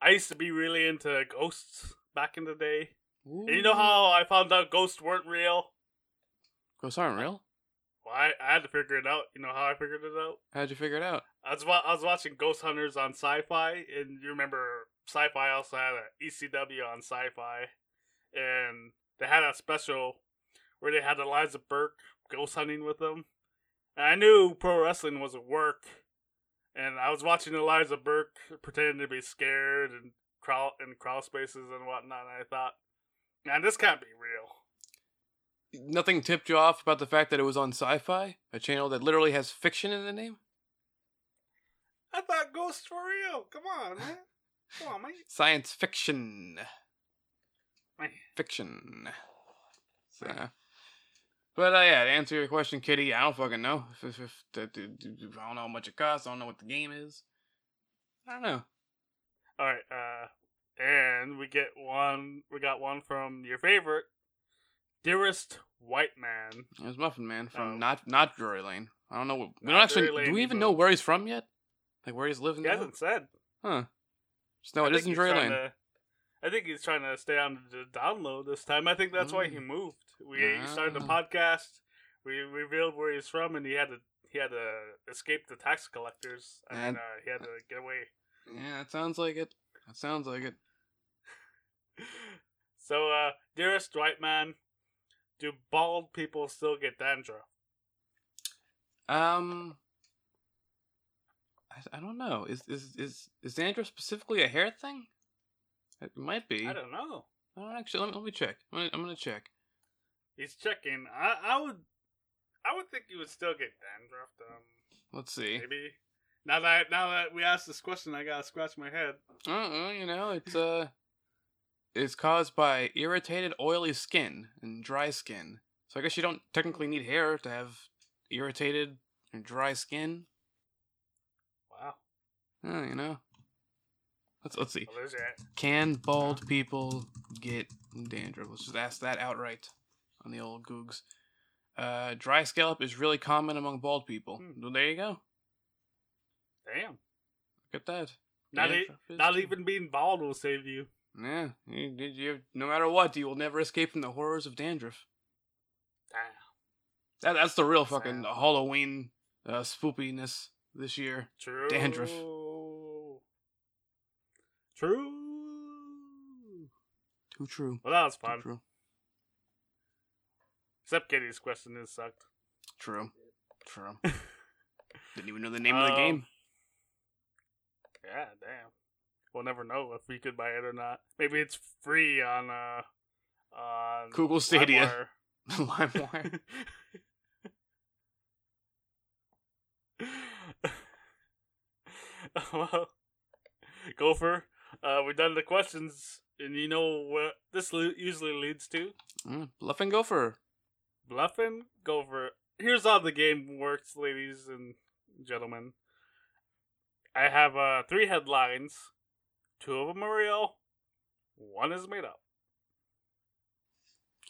I used to be really into ghosts back in the day. And you know how I found out ghosts weren't real? Ghosts aren't real? Well, I, I had to figure it out. You know how I figured it out? How'd you figure it out? I was wa- I was watching Ghost Hunters on Sci-Fi, and you remember Sci-Fi also had a ECW on Sci-Fi, and they had a special where they had Elijah Burke ghost hunting with them. And I knew pro wrestling was a work, and I was watching Elijah Burke pretending to be scared and crawl in crawl spaces and whatnot. And I thought, man, this can't be real. Nothing tipped you off about the fact that it was on Sci-Fi, a channel that literally has fiction in the name. I thought ghosts were real. Come on, man. Come on, man. Science fiction, Man. fiction. So, but uh, yeah, to answer your question, Kitty, I don't fucking know. If, if, if, that- I don't know how much it costs. I don't know what the game is. I don't know. All right, uh, and we get one. We got one from your favorite, dearest white man. There's Muffin Man from Oh. not not Drury Lane. I don't know. what- We don't actually. Drury do we even but- know where he's from yet? Like where he's living He now? hasn't said. Huh. Just know I it isn't Lane. to- I think he's trying to stay on the download this time. I think that's why he Mm. moved. We started the Ah. podcast. We revealed where he's from, and he had to he had to escape the tax collectors. And- uh, he had to get away. Yeah, it sounds like it. That sounds like it. So, uh, dearest white man, do bald people still get dandruff? Um, I, I don't know. Is is is is dandruff specifically a hair thing? It might be. I don't know. I don't actually. Let me, let me check. I'm gonna, I'm gonna check. He's checking. I I would I would think you would still get dandruff. Um, Let's see. maybe. Now that now that we asked this question, I gotta scratch my head. Uh, uh, you know, it's uh, it's caused by irritated, oily skin and dry skin. So I guess you don't technically need hair to have irritated and dry skin. Uh, you know. Let's let's see. Well, there's that. Can bald people get dandruff? Let's just ask that outright on the old Googs. Uh, dry scalp is really common among bald people. Hmm. Well, there you go. Damn. Look at that. Not, e- not even being bald will save you. Yeah, you, you, no matter what, you will never escape from the horrors of dandruff. Damn. That, that's the real fucking Halloween uh, spoopiness this year. True. Dandruff. True. Too true. Well, that was Too fun. true. Except Kitty's question is sucked. True. True. Didn't even know the name of the Um, game. Yeah, damn. We'll never know if we could buy it or not. Maybe it's free on uh on Google Stadia. LimeWire. well, Gopher, uh, we've done the questions, and you know what this usually leads to? Mm, Bluff and Gopher. Bluffing Gopher. Here's how the game works, ladies and gentlemen. I have uh, three headlines. Two of them are real. One is made up.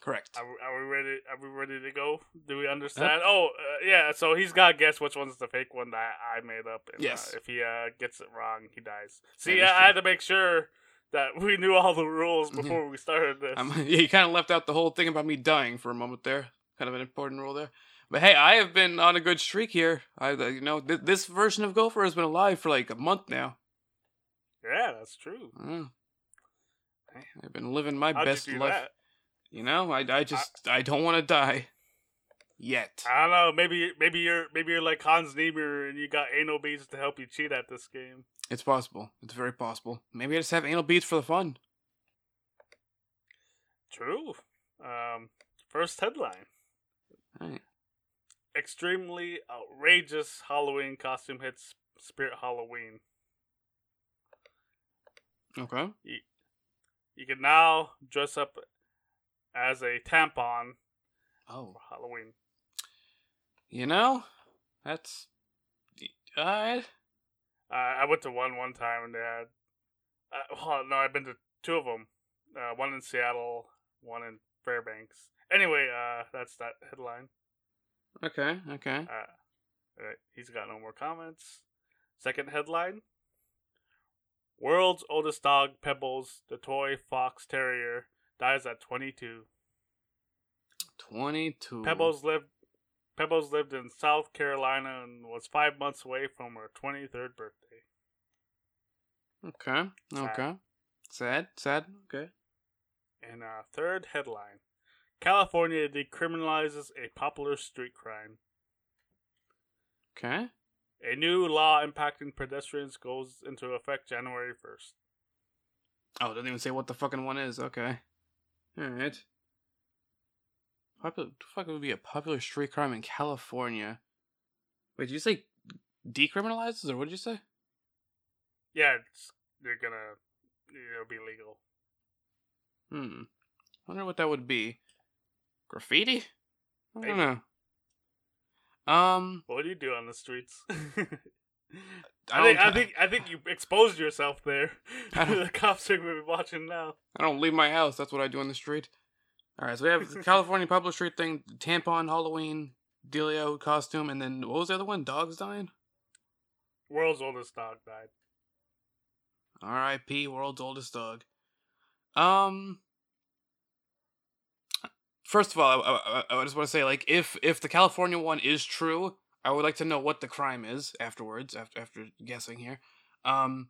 Correct. Are, we- are we ready? Are we ready to go? Do we understand? Oh, uh, yeah. So he's got to guess which one's the fake one that I made up. And, Yes. Uh, if he uh, gets it wrong, he dies. See, is I had to make sure that we knew all the rules before we started this. I'm, yeah, you kind of left out the whole thing about me dying for a moment there. Kind of an important rule there. But hey, I have been on a good streak here. I, uh, you know, th- this version of Gopher has been alive for like a month now. yeah, that's true. Mm. I've been living my How'd best life. that? You know, I, I just, I, don't want to die. Yet. I don't know. Maybe maybe you're maybe you're like Hans Niemann and you got anal beads to help you cheat at this game. It's possible. It's very possible. Maybe I just have anal beads for the fun. True. Um, first headline: Alright. Extremely outrageous Halloween costume hits Spirit Halloween. Okay. You can now dress up as a tampon Oh. for Halloween. You know, that's. Alright. Uh, I went to one one time and they had. Uh, well, no, I've been to two of them. Uh, one in Seattle, one in Fairbanks. Anyway, uh, that's that headline. Okay, okay. Uh, uh, he's got no more comments. Second headline: World's oldest dog, Pebbles, the toy fox terrier, dies at 22. 22. Pebbles lived. Pebbles lived in South Carolina and was five months away from her 23rd birthday. Okay, okay. Sad, sad, okay. And uh, third headline: California decriminalizes a popular street crime. Okay. A new law impacting pedestrians goes into effect January 1st. Oh, it doesn't even say what the fucking one is. Okay. Alright. Popular, the fuck would be a popular street crime in California? Wait, did you say decriminalizes or what did you say? Yeah, it's, they're gonna. It'll be legal. Hmm. Wonder what that would be. Graffiti? I don't know. Um, What do you do on the streets? I I think I think I think you exposed yourself there. The cops are gonna be watching now. I don't leave my house. That's what I do on the street. All right, so we have the California public street thing, tampon, Halloween, Delio costume, and then what was the other one? Dogs dying. World's oldest dog died. R.I.P. World's oldest dog. Um. First of all, I, I, I just want to say, like, if if the California one is true, I would like to know what the crime is afterwards. After after guessing here, um.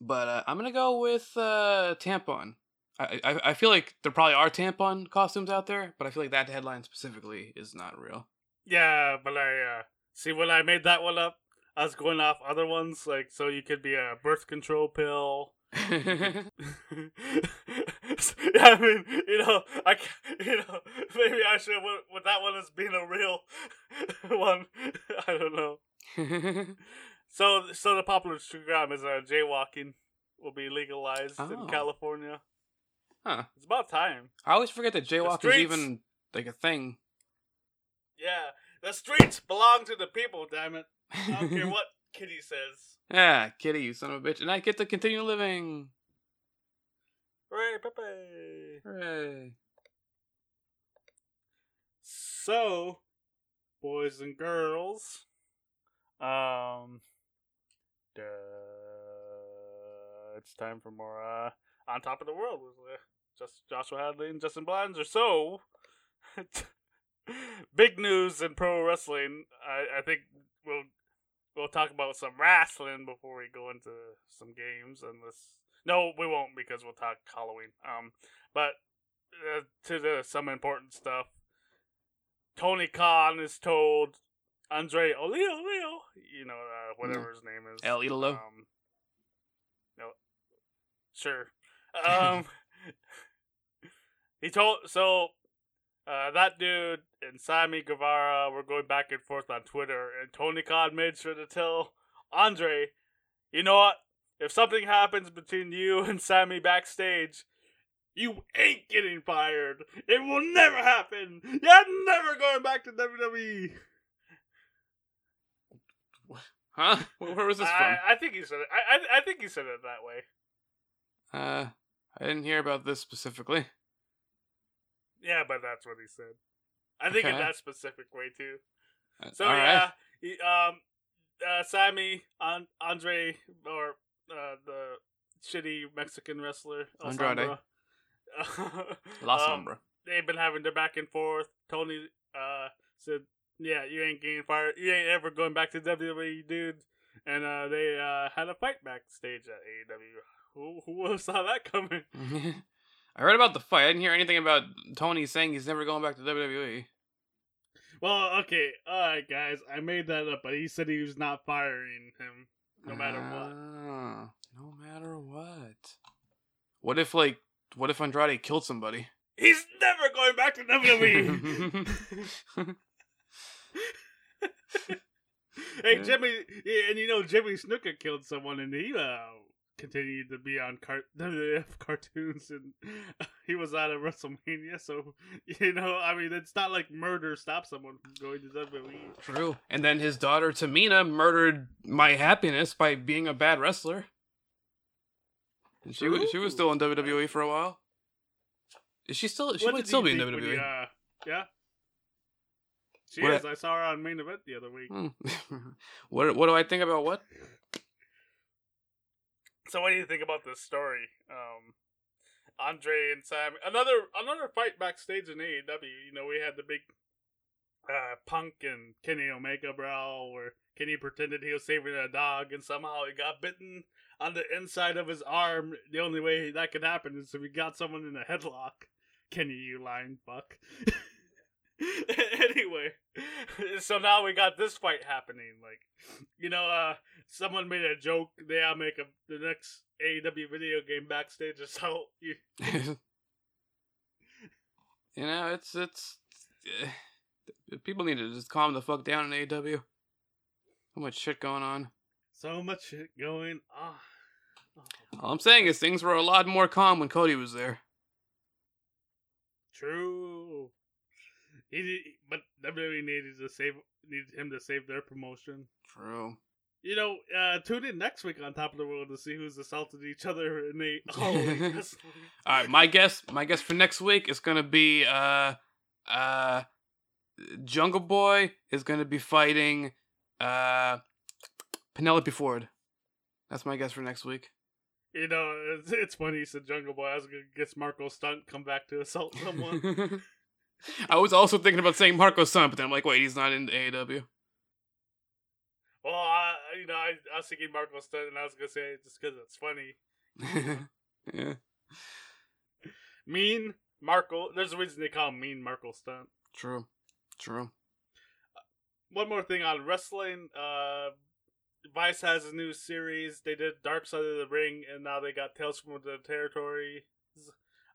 But uh, I'm gonna go with uh, tampon. I, I I feel like there probably are tampon costumes out there, but I feel like that headline specifically is not real. Yeah, but I uh, see when I made that one up, I was going off other ones like so you could be a birth control pill. yeah, I mean, you know, I, you know, maybe I should with, with that one as being a real one. I don't know. So, so the popular crime is uh, jaywalking will be legalized Oh. in California. Huh. It's about time. I always forget that jaywalk is even like a thing. Yeah, the streets belong to the people. Damn it! I don't care what Kitty says. Yeah, kitty, you son of a bitch. And I get to continue living. Hooray, Pepe! Hooray. So, boys and girls, um, duh, it's time for more uh, on top of the world with uh, just Joshua Hadley and Justin Blinds. Or so, big news in pro wrestling. I, I think we'll we'll talk about some wrestling before we go into some games. Unless no, we won't because we'll talk Halloween. Um, but uh, to the some important stuff. Tony Khan is told Andre Olio Olio, you know, uh, whatever his name is. El Idolo. Um, no, sure. Um, he told so. Uh, that dude and Sammy Guevara were going back and forth on Twitter, and Tony Khan made sure to tell Andre, you know what? If something happens between you and Sammy backstage, you ain't getting fired. It will never happen. You're never going back to WWE. Huh? Where was this from? I, I think he said it. I, I I think he said it that way. Uh, I didn't hear about this specifically. Yeah, but that's what he said. I think in that specific way too. Uh, So all right. yeah, he, um, uh, Sammy, An- Andre, or uh, the shitty Mexican wrestler El Andrade. La um, They've been having their back and forth. Tony uh said, "Yeah, you ain't getting fired. You ain't ever going back to WWE, dude." And uh, they uh, had a fight backstage at AEW. Who who would have saw that coming? I heard about the fight. I didn't hear anything about Tony saying he's never going back to. WWE. Well, okay, all right, guys. I made that up, but he said he was not firing him. No matter what. Ah, No matter what. What if like what if Andrade killed somebody? He's never going back to WWE. hey, Yeah. Jimmy, and you know Jimmy Snuka killed someone, and he uh, continued to be on car- WWF cartoons, and he was out of WrestleMania. So you know, I mean, it's not like murder stops someone from going to. WWE. True. And then his daughter Tamina murdered my happiness by being a bad wrestler. And she was she was still in WWE for a while. Is she still? She What might still be in WWE. you, uh, yeah. She What- is. I saw her on main event the other week. Hmm. what what do I think about what? So what do you think about this story? Um Andre and Sam another another fight backstage in AEW. You know, we had the big uh Punk and Kenny Omega brawl where Kenny pretended he was saving a dog and somehow he got bitten on the inside of his arm. The only way that could happen is if he got someone in a headlock. Kenny, you lying fuck. anyway, so now we got this fight happening. Like, you know, uh, someone made a joke. They all make a the next AEW video game backstage is how you. you know, it's it's eh, people need to just calm the fuck down in AEW. So much shit going on. So much shit going on. All I'm saying is things were a lot more calm when Cody was there. True. He but WWE needed to save needed him to save their promotion. True. You know, uh, tune in next week on Top of the World to see who's assaulted each other in Halloween wrestling. All right, my guess, my guess for next week is gonna be uh, uh, Jungle Boy is gonna be fighting uh, Penelope Ford. That's my guess for next week. You know, it's, it's funny. He said Jungle Boy. I was gonna guess Marko Stunt come back to assault someone. I was also thinking about saying Marco's son, but then I'm like, wait, he's not in AEW. well, I, you know, I, I was thinking Marko Stunt, and I was gonna say it just because it's funny. yeah, Mean Marco. There's a reason they call him Mean Marko Stunt. true, true. One more thing on wrestling. Uh, Vice has a new series. They did Dark Side of the Ring, and now they got Tales from the Territory.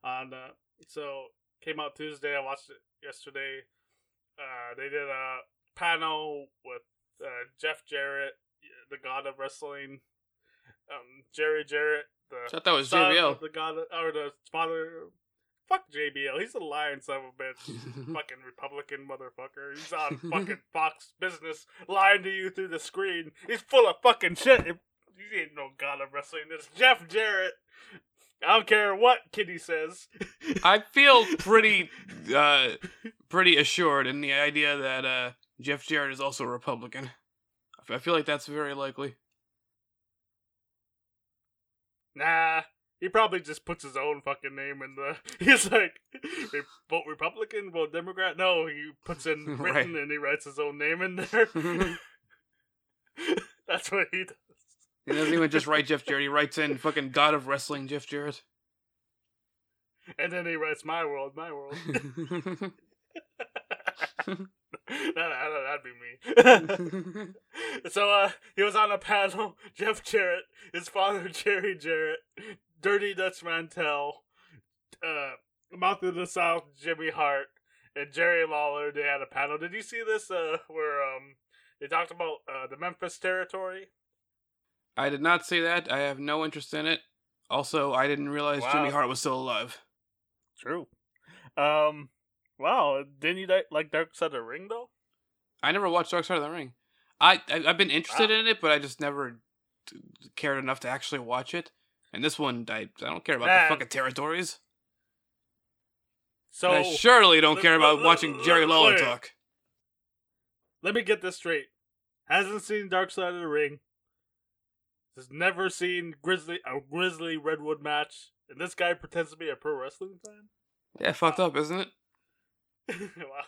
On uh, so came out Tuesday. I watched it yesterday. Uh, they did a panel with uh, Jeff Jarrett, the God of Wrestling. Um, Jerry Jarrett, the I thought that was JBL. the God of, or the father. Fuck JBL. He's a lying son of a bitch fucking Republican motherfucker. He's on fucking Fox Business lying to you through the screen. He's full of fucking shit. He ain't no god of wrestling. It's Jeff Jarrett. I don't care what Kitty says. I feel pretty, uh, pretty assured in the idea that uh, Jeff Jarrett is also a Republican. I feel like that's very likely. Nah, He probably just puts his own fucking name in the. He's like, "Re- vote Republican, vote Democrat. No, he puts in Right. written and he writes his own name in there. That's what he does. He doesn't even just write Jeff Jarrett. He writes in fucking God of Wrestling Jeff Jarrett. And then he writes "My World, My World." that, that, that'd be me. so uh, he was on a panel. Jeff Jarrett, his father Jerry Jarrett, Dirty Dutch Mantel, uh, Mouth of the South Jimmy Hart, and Jerry Lawler. They had a panel. Did you see this? Uh, where um they talked about uh, the Memphis territory. I did not say that. I have no interest in it. Also, I didn't realize Jimmy Hart was still alive. True. Um. Wow. Didn't you like- Dark Side of the Ring though? I never watched Dark Side of the Ring. I, I I've been interested Wow. in it, but I just never cared enough to actually watch it. And this one, I, I don't care about Man. the fucking territories. So And I surely don't care about watching Jerry Lawler talk. let me get this straight. Hasn't seen Dark Side of the Ring. Has never seen Grizzly a Grizzly Redwood match, and this guy pretends to be a pro wrestling fan. Yeah, fucked up, isn't it? wow.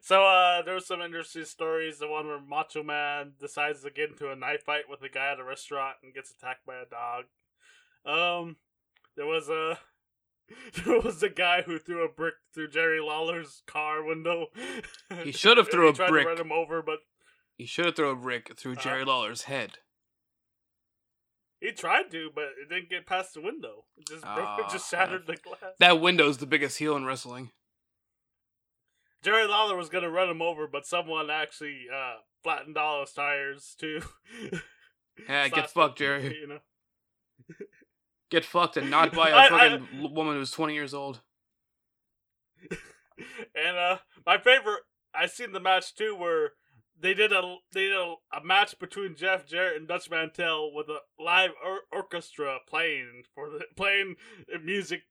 So uh, there was some interesting stories. The one where Macho Man decides to get into a knife fight with a guy at a restaurant and gets attacked by a dog. Um, there was a there was a guy who threw a brick through Jerry Lawler's car window. He should have threw a brick. to run him over, but He should have thrown a brick through Uh-huh. Jerry Lawler's head. He tried to, but it didn't get past the window. It just broke. It just Ah, shattered the glass. That window's the biggest heel in wrestling. Jerry Lawler was gonna run him over, but someone actually uh, flattened all his tires too. Yeah, get fucked, Jerry. You know. Get fucked and not by a I- I- fucking l woman who's 20 years old. and uh, my favorite, I seen the match too, where they did a they did a, a match between Jeff Jarrett and Dutch Mantel with a live or- orchestra playing for the playing music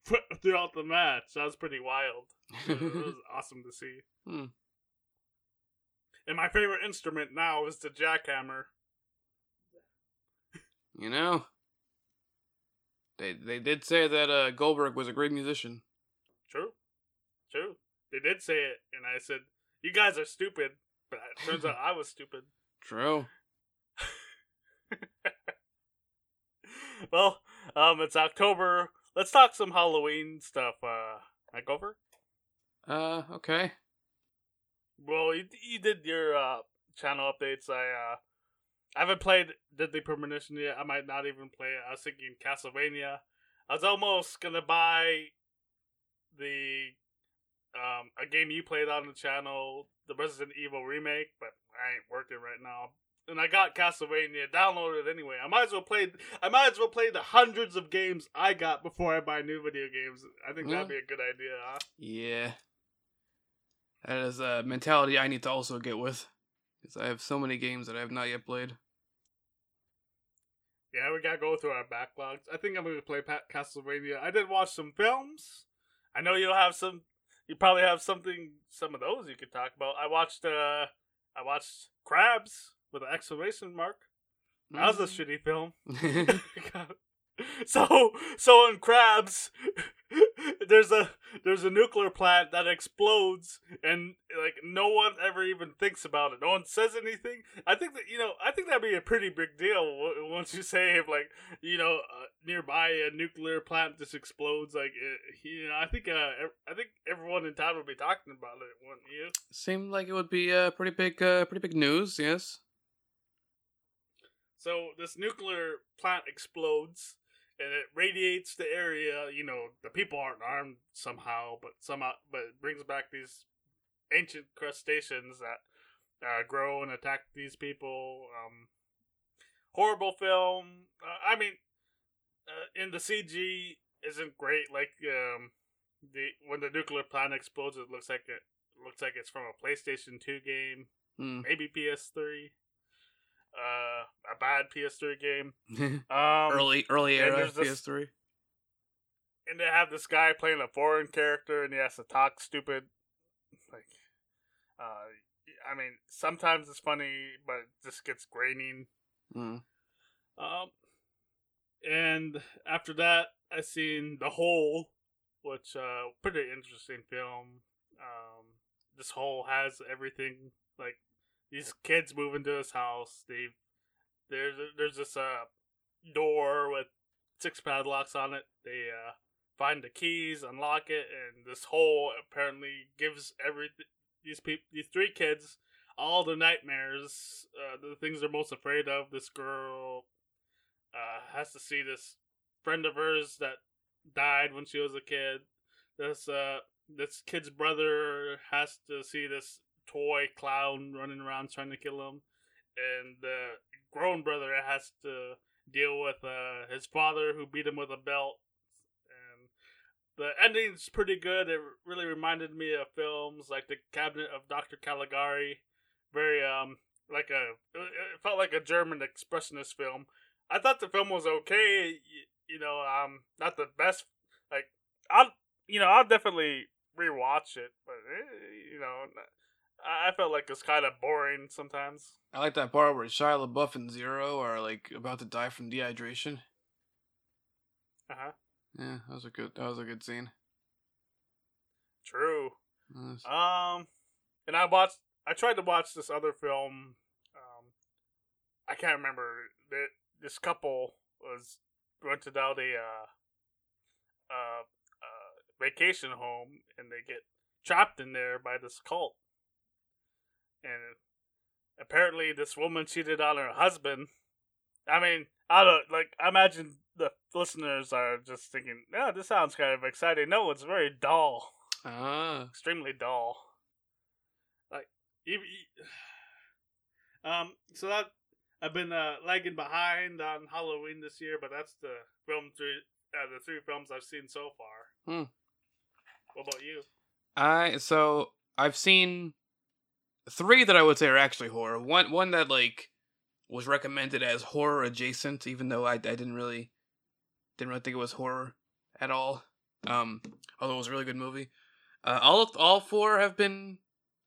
throughout the match. That was pretty wild. it was awesome to see. Hmm. And my favorite instrument now is the jackhammer. You know, they they did say that uh, Goldberg was a great musician. True, true. They did say it, and I said, "You guys are stupid," but it turns out I was stupid. True. well, um, it's October. Let's talk some Halloween stuff. Uh, like over. Uh, okay. Well, you, you did your uh channel updates. I uh, I haven't played Deadly Premonition yet. I might not even play it. I was thinking Castlevania. I was almost gonna buy the um a game you played on the channel, the Resident Evil remake, but I ain't working right now. And I got Castlevania downloaded anyway. I might as well play. I might as well play the hundreds of games I got before I buy new video games. I think Yeah. that'd hmm. be a good idea. Huh? Yeah. That is a mentality I need to also get with. Because I have so many games that I have not yet played. Yeah, we gotta go through our backlogs. I think I'm gonna play Pat Castlevania. I did watch some films. I know you'll have some. You probably have something, some of those you could talk about. I watched. uh I watched Crabs with an exclamation mark. That was a shitty film. so so in crabs there's a there's a nuclear plant that explodes and like no one ever even thinks about it no one says anything i think that you know i think that'd be a pretty big deal w- once you say if like you know uh, nearby a nuclear plant just explodes like it, you know i think uh i think everyone in town would be talking about it wouldn't you Seemed like it would be uh, pretty big, uh, pretty big news. Yes. So this nuclear plant explodes and it radiates the area. You know, the people aren't armed somehow, but somehow, but it brings back these ancient crustaceans that uh, grow and attack these people. Um, horrible film. Uh, I mean, uh, in the CG isn't great. Like um, the when the nuclear plant explodes, it looks like it looks like it's from a PlayStation Two game, Hmm. maybe PS3 uh, a bad PS3 game. Um, early, early and era this- PS3. and they have this guy playing a foreign character, and he has to talk stupid. Like, uh, I mean, sometimes it's funny, but it just gets graining. Hmm. Um, and after that, I seen The Hole, which uh pretty interesting film. Um, this hole has everything like these kids move into this house. They there's there's this uh door with six padlocks on it. They uh find the keys, unlock it, and this hole apparently gives every these people these three kids all the nightmares, uh, the things they're most afraid of. This girl uh, has to see this friend of hers that died when she was a kid. This uh, this kid's brother has to see this toy clown running around trying to kill him, and the grown brother has to deal with uh, his father who beat him with a belt. And the ending's pretty good. It really reminded me of films like The Cabinet of Dr. Caligari. Very um like a it felt like a German expressionist film. I thought the film was okay. You, know, um, not the best. Like I'll you know I'll definitely rewatch it, but eh, you know I felt like it's kind of boring sometimes. I like that part where Shia LaBeouf and Zero are like about to die from dehydration. Uh huh. Yeah, that was a good. That was a good scene. True. Nice. Um, and I watched. I tried to watch this other film. Um, I can't remember. That this couple was rented out a uh, uh, uh, vacation home, and they get trapped in there by this cult. And apparently, this woman cheated on her husband. I mean, I don't like. I imagine the listeners are just thinking, "Yeah, this sounds kind of exciting." No, it's very dull Ah, extremely dull. Like, you, you- um, so that I've been uh, lagging behind on Halloween this year, but that's the film three, uh, the three films I've seen so far. Hmm. What about you? I so I've seen three that I would say are actually horror. One one that like was recommended as horror adjacent, even though I I didn't really didn't really think it was horror at all. Um, although it was a really good movie. Uh, all all four have been,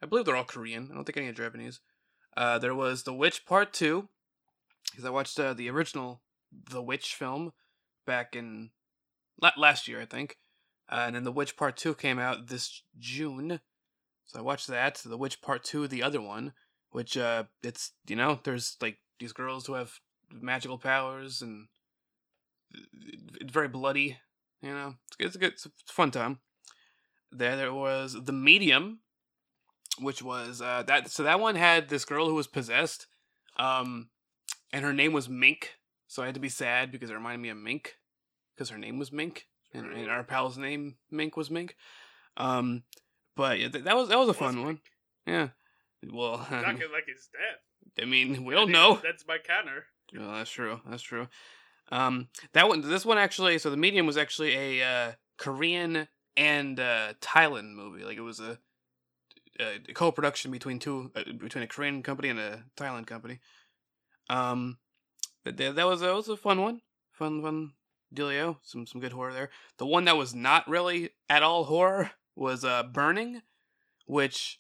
I believe they're all Korean. I don't think any are Japanese. Uh, there was The Witch Part Two, because I watched uh, the original The Witch film back in la- last year, I think. Uh, and then The Witch Part 2 came out this June. So I watched that. The Witch Part 2, the other one, which, uh, it's, you know, there's like these girls who have magical powers and it's very bloody, you know. It's, good- it's a good, it's a fun time. There, there was The Medium, which was, uh, that, so that one had this girl who was possessed, um, and her name was Mink. So I had to be sad because it reminded me of Mink, because her name was Mink and, and our pal's name Mink was Mink. Um, but yeah, th- that was that was a fun one. Yeah. Well, Talking like he's dead. I mean, we don't know. That's my counter. Well, that's true. That's true. Um, that one, this one actually. So the medium was actually a uh, Korean and uh, Thailand movie. Like it was a, a co-production between two, uh, between a Korean company and a Thailand company. Um, that, that was that was a fun one. Fun, fun dealio. Some some good horror there. The one that was not really at all horror was uh, Burning, which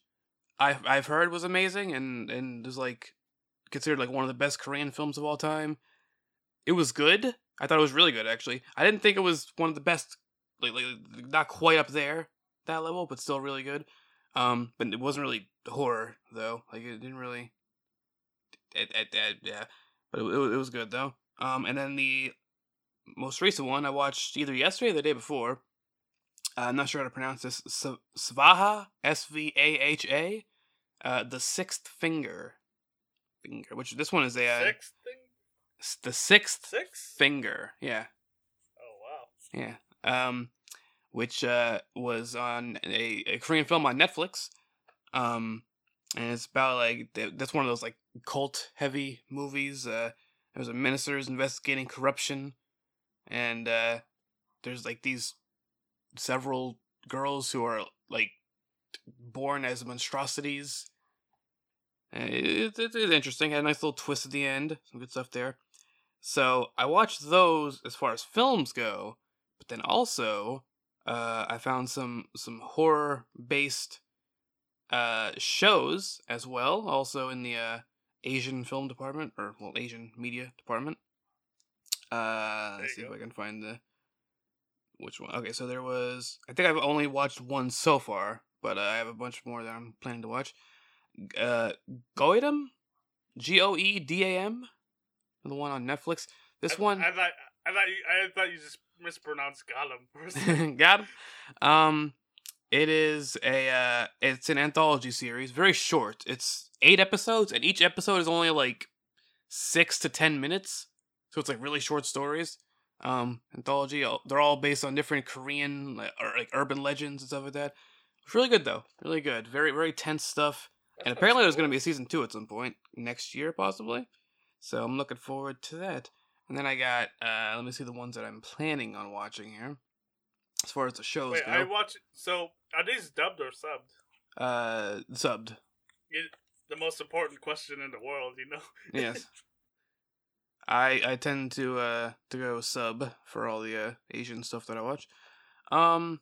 I've I've heard was amazing and and is like considered like one of the best Korean films of all time. It was good. I thought it was really good actually. I didn't think it was one of the best like, like not quite up there that level, but still really good. Um, but it wasn't really horror though. Like it didn't really. It, it, it, yeah, but it, it, was- it was good though. Um, and then the most recent one I watched either yesterday or the day before. I'm not sure how to pronounce this. Svaha, S V A H A, uh, the Sixth Finger, finger. Which this one is a uh, Sixth thing? the Sixth Six? Finger. Yeah, Oh wow. yeah. Um, which uh was on a, a Korean film on Netflix. Um, and it's about like th- that's one of those like cult heavy movies. Uh, there's a minister's investigating corruption, and uh, there's like these several girls who are like born as monstrosities. And it, it, it's interesting. Had a nice little twist at the end. Some good stuff there. So I watched those as far as films go, but then also uh, I found some some horror based uh, shows as well, also in the uh, Asian film department or well Asian media department. Uh, let's see you if. I can find the which one. Okay, so there was. I think I've only watched one so far, but uh, I have a bunch more that I'm planning to watch. Uh, Goedam, G O E D A M, the one on Netflix. This I, one I thought I thought you I thought you just mispronounced Gollum. for a got him. Um, it is a uh, it's an anthology series, very short. It's eight episodes, and each episode is only like six to ten minutes, so it's like really short stories. Um, anthology. They're all based on different Korean like, or like urban legends and stuff like that. It's really good though, really good. Very very tense stuff. That And apparently there's going to be a season two at some point next year, possibly. So I'm looking forward to that. And then I got, uh, let me see the ones that I'm planning on watching here. As far as the shows Wait, go, I watch. So are these dubbed or subbed? uh, subbed. It, the most important question in the world, you know. Yes. I I tend to uh to go sub for all the uh, Asian stuff that I watch. Um,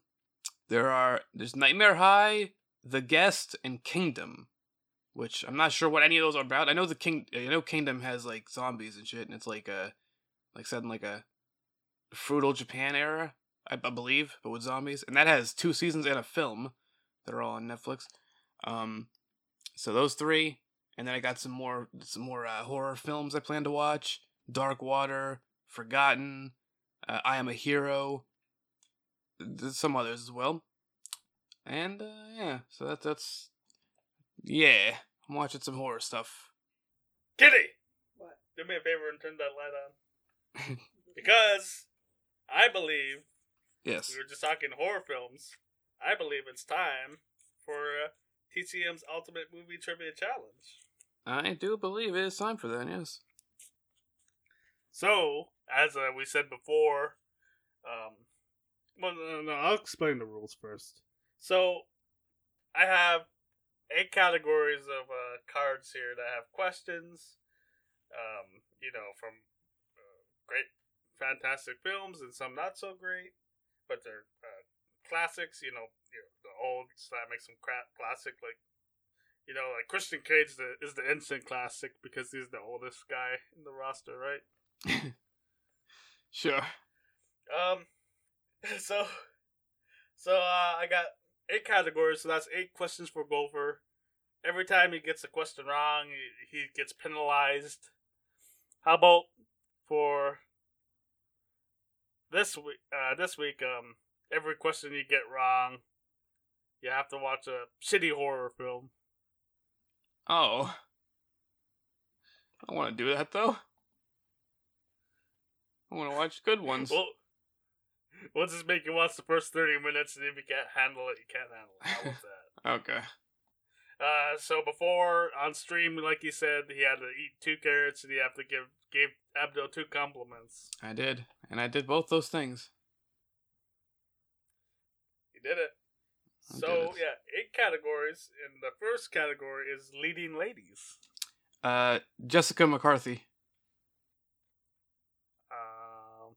there are there's Nightmare High, The Guest, and Kingdom, which I'm not sure what any of those are about. I know the king, I know Kingdom has like zombies and shit, and it's like a like set in like a feudal Japan era, I, I believe, but with zombies, and that has two seasons and a film that are all on Netflix. Um, so those three, and then I got some more some more uh, horror films I plan to watch: Dark Water, Forgotten, uh, I Am a Hero, some others as well. And uh, yeah, so that's that's yeah, I'm watching some horror stuff. Kitty, What? do me a favor and turn that light on. because I believe Yes, we were just talking horror films. I believe it's time for uh, TCM's Ultimate Movie Trivia Challenge. I do believe it is time for that. Yes. So, as uh, we said before, um, well, no, no, I'll explain the rules first. So, I have eight categories of uh, cards here that have questions, um, you know, from uh, great, fantastic films and some not so great, but they're uh, classics, you know, you know, the old, so that makes them cra- classic, like, you know, like Christian Cage is the instant classic because he's the oldest guy in the roster, right? Sure. Um, so, so uh, I got eight categories. So that's eight questions for Gopher. Every time he gets a question wrong, he, he gets penalized. How about for this week? Uh, this week, um, every question you get wrong, you have to watch a shitty horror film. Oh. I want to do that though. I want to watch good ones. Well, we'll just make you watch the first thirty minutes, and if you can't handle it, you can't handle it. How about that? okay. Uh, so before on stream, like he said, he had to eat two carrots and he had to give gave Abdo two compliments. I did, and I did both those things. He did it. I So did it. yeah, eight categories, and the first category is leading ladies. Uh, Jessica McCarthy. Um,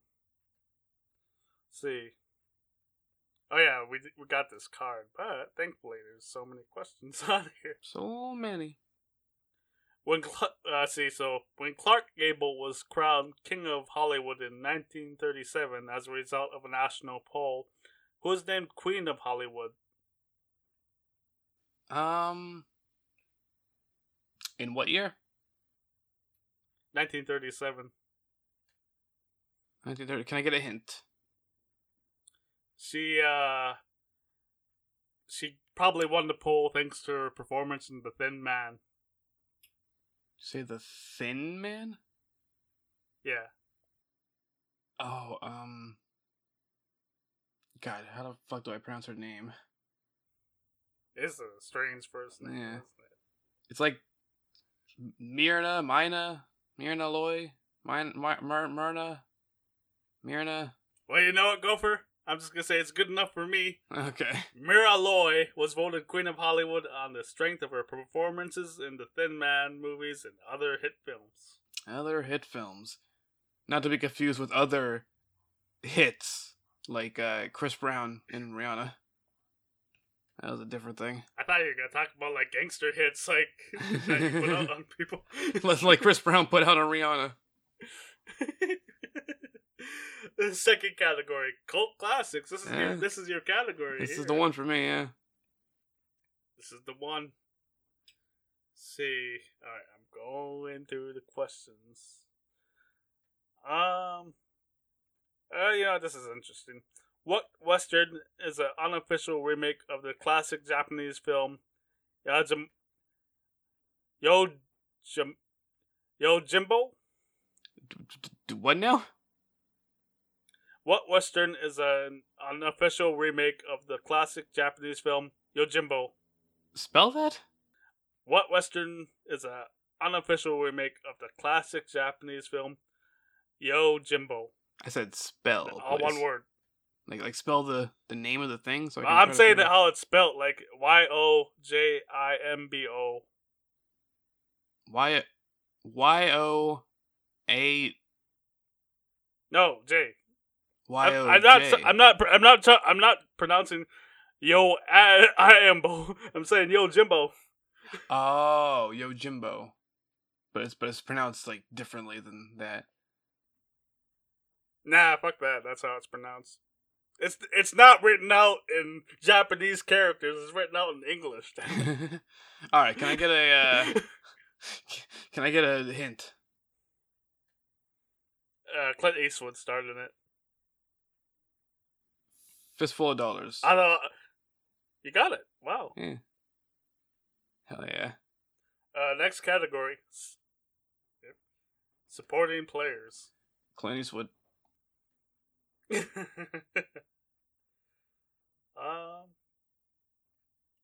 let's see. Oh yeah, we we got this card, but thankfully there's so many questions on here. So many. When Cl- uh, see, so when Clark Gable was crowned King of Hollywood in 1937 as a result of a national poll, who was named Queen of Hollywood? Um. In what year? 1937. 1930. Can I get a hint? She uh, she probably won the poll thanks to her performance in The Thin Man. Say the Thin Man. Yeah, Oh, um. God, how the fuck do I pronounce her name? it's a strange first name. Yeah. It? It's like Myrna, Mina, Myrna Loy, Min, Myr, Myr, Myrna, Myrna. Well, you know what, Gopher? I'm just gonna say it's good enough for me. Okay. Myrna Loy was voted Queen of Hollywood on the strength of her performances in the Thin Man movies and other hit films. Other hit films. Not to be confused with other hits like uh, Chris Brown and Rihanna. That was a different thing. I thought you were gonna talk about like gangster hits, like that you put out on people. Like Chris Brown put out on Rihanna. The second category, cult classics. This is Yeah. your, this is your category. This is the one for me, yeah. This is the one. see, all right, I'm going through the questions. Um, uh, you know, this is interesting. What western is an unofficial remake of the classic Japanese film Yajim- Yo Jim Yo Jimbo? D- d- d- what now? What western is an unofficial remake of the classic Japanese film Yojimbo? Spell that? What western is an unofficial remake of the classic Japanese film Yojimbo? I said spell. All please. one word. Like like spell the the name of the thing. So I can I'm saying out- how it's spelled, like Y O J I M B O. Y Y O A No, J. Y I'm, O I'm not. J. I'm not. I'm not. I'm not pronouncing Yo I, I am I'm saying Yo Jimbo. Oh, Yo Jimbo. But it's but it's pronounced like differently than that. Nah, fuck that. That's how it's pronounced. It's it's not written out in Japanese characters. It's written out in English. All right, can I get a uh, can I get a hint? uh, Clint Eastwood starred in it. Fistful of dollars. I don't. You got it. Wow. Yeah. Hell yeah. Uh, next category. Yep. Supporting players. Clint Eastwood. um.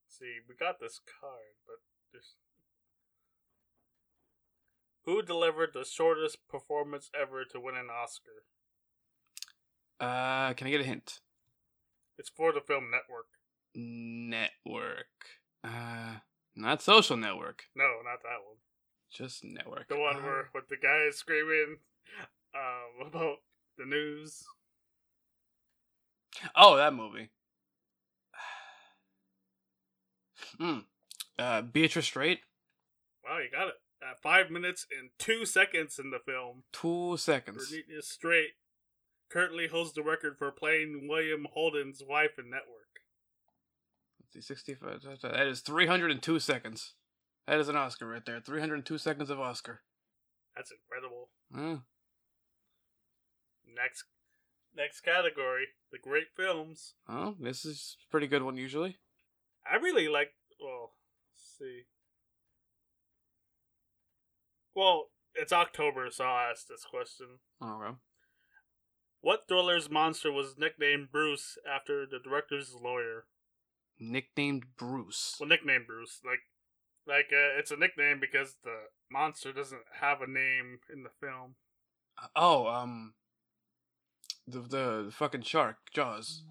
See, we got this card, but there's. Who delivered the shortest performance ever to win an Oscar? Uh, can I get a hint? It's for the film Network. Network. Uh, not social network. No, not that one. Just network. The one Uh, where with the guy is screaming um, about the news. Oh, that movie. Hmm. Uh, Beatrice Straight. Wow, you got it. At five minutes and two seconds in the film, Two seconds. Beatrice Straight currently holds the record for playing William Holden's wife in Network. Let's see, 65. that- is 302 seconds. That is an Oscar right there. 302 seconds of Oscar. That's incredible. Yeah. Next, next category: the great films. Oh, this is a pretty good one usually. I really like. Well, let's see. Well, it's October, so I'll ask this question. Okay. What thriller's monster was nicknamed Bruce after the director's lawyer? Nicknamed Bruce. Well, nicknamed Bruce, like, like uh, it's a nickname because the monster doesn't have a name in the film. Oh, um, the the, the fucking shark, Jaws,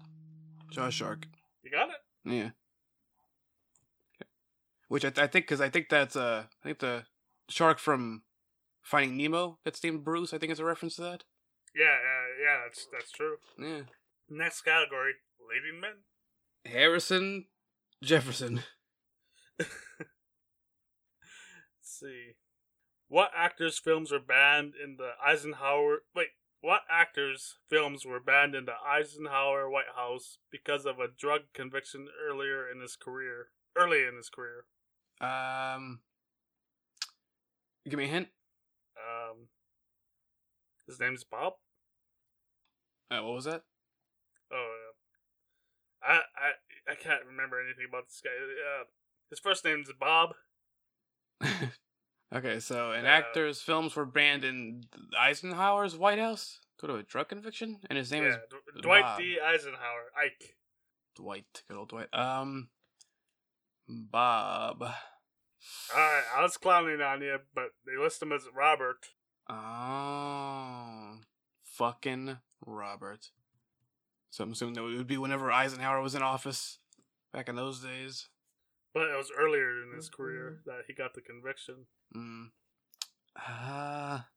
Jaws shark. You got it? Yeah. Which I, I think, because I think that's uh, I think the shark from Finding Nemo that's named Bruce. I think it's a reference to that. Yeah, yeah, yeah. That's that's true. Yeah. Next category: leading men. Harrison Jefferson. Let's see. What actors' films were banned in the Eisenhower? Wait, what actors' films were banned in the Eisenhower White House because of a drug conviction earlier in his career? Early in his career. Um, give me a hint. Um, his name's Bob. Uh, what was that? Oh, yeah. I I I can't remember anything about this guy. Uh, his first name's Bob. okay, so an Uh, actor's films were banned in Eisenhower's White House due to a drug conviction, and his name yeah, is D- Dwight Bob. D. Eisenhower. Ike. Dwight. Good old Dwight. Um, Bob. Alright, I was clowning on you, but they list him as Robert. Oh, fucking Robert. So I'm assuming that it would be whenever Eisenhower was in office back in those days. But it was earlier in his career that he got the conviction. Mm. Ah,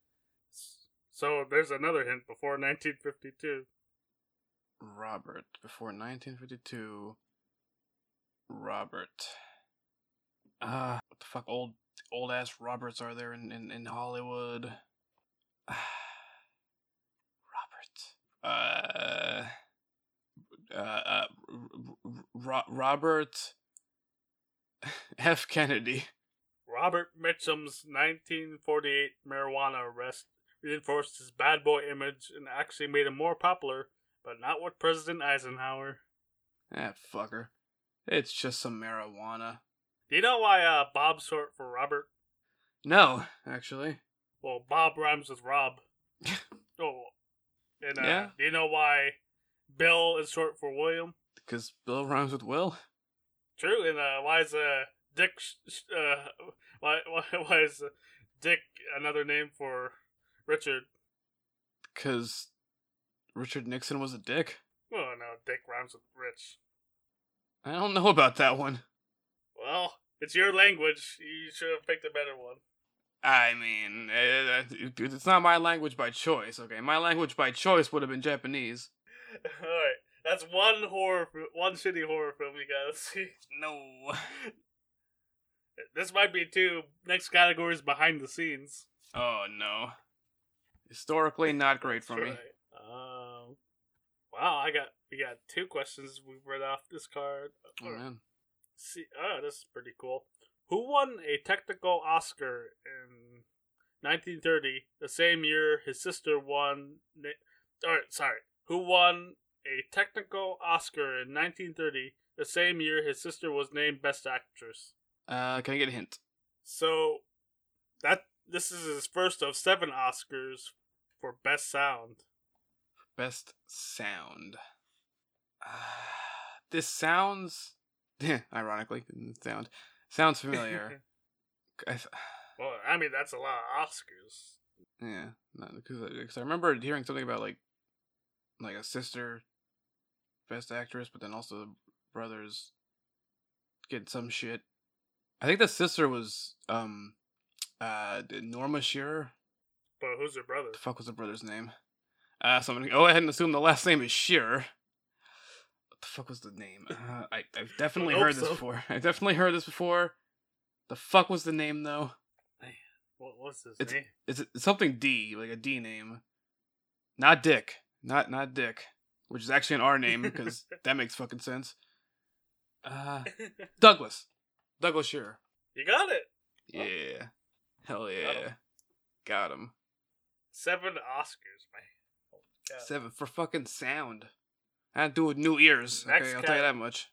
So there's another hint before 1952. Robert. Before 1952. Robert. Ah, what the fuck old old ass Roberts are there in, in, in Hollywood? Robert. uh, uh, uh Ro- Robert F. Kennedy. Robert Mitchum's 1948 marijuana arrest reinforced his bad boy image and actually made him more popular, but not with President Eisenhower. That fucker. It's just some marijuana. Do you know why uh, Bob's short for Robert? No, actually. Well, Bob rhymes with Rob. oh, and uh, Yeah. do you know why Bill is short for William? Because Bill rhymes with Will. True, and uh, why is uh, Dick? Uh, why why why is uh, Dick another name for Richard? Because Richard Nixon was a dick. Oh no, Dick rhymes with Rich. I don't know about that one. Well, it's your language. You should have picked a better one. I mean, eh, eh, it's not my language by choice, okay? My language by choice would have been Japanese. All right, that's one horror, one shitty horror film you gotta see. No. This might be two. Next category is behind the scenes. Oh, no. Historically, not great for me. Um, wow, I got we got two questions we've read off this card. Oh, man. See, oh, this is pretty cool. Who won a technical Oscar in 1930, the same year his sister won? Or sorry, who won a technical Oscar in 1930, the same year his sister was named Best Actress? Uh, can I get a hint? So that this is his first of seven Oscars for Best Sound. Best sound. Uh, this sounds, ironically, sound sounds familiar. I, th- well, I mean that's a lot of Oscars. yeah, because I remember hearing something about like, like a sister, best actress, but then also brothers get some shit. I think the sister was um, uh, Norma Shearer. But who's her brother? The fuck was the brother's name? Uh, so I'm gonna go ahead and assume the last name is Shearer. The fuck was the name? Uh, I I've definitely I heard this so. before. I definitely heard this before. The fuck was the name though? What, what's his It's- name? It's it's something D, like a D name. Not Dick. Not not Dick, which is actually an R name because that makes fucking sense. Uh, Douglas. Douglas Shearer. you got it. Yeah. Hell Got yeah. him. Got him. Seven Oscars, man. Seven for fucking sound. I had do with new ears. Next okay, I'll tell you that much.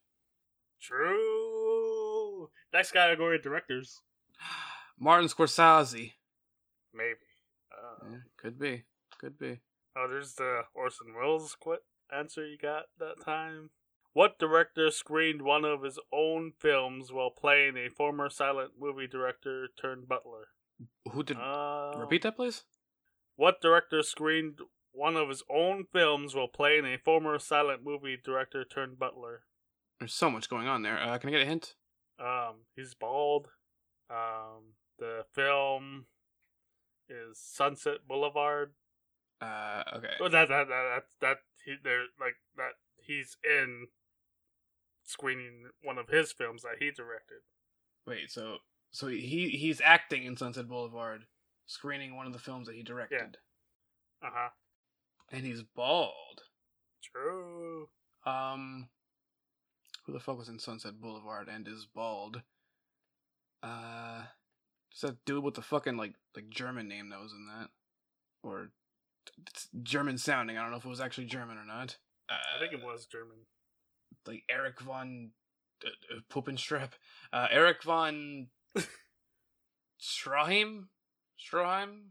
True. Next category: directors. Martin Scorsese. Maybe. Uh, Yeah, could be. Could be. Oh, there's the Orson Welles quit answer you got that time. What director screened one of his own films while playing a former silent movie director turned butler? Who did? Uh, repeat that, please. What director screened one of his own films while playing a former silent movie director turned butler? There's so much going on there. Uh, can I get a hint? Um, he's bald. Um, the film is Sunset Boulevard. Uh, okay. Well, that that that that, that he they're like that he's in screening one of his films that he directed. Wait. So, so he he's acting in Sunset Boulevard, screening one of the films that he directed, Yeah. Uh huh. And he's bald. True. Um, who the fuck was in Sunset Boulevard and is bald? Uh, just that dude with the fucking like like German name that was in that, or it's German sounding. I don't know if it was actually German or not. Uh, I think it was German. like Eric von uh, uh, Puppenstrap, uh, Eric von Stroheim, Stroheim,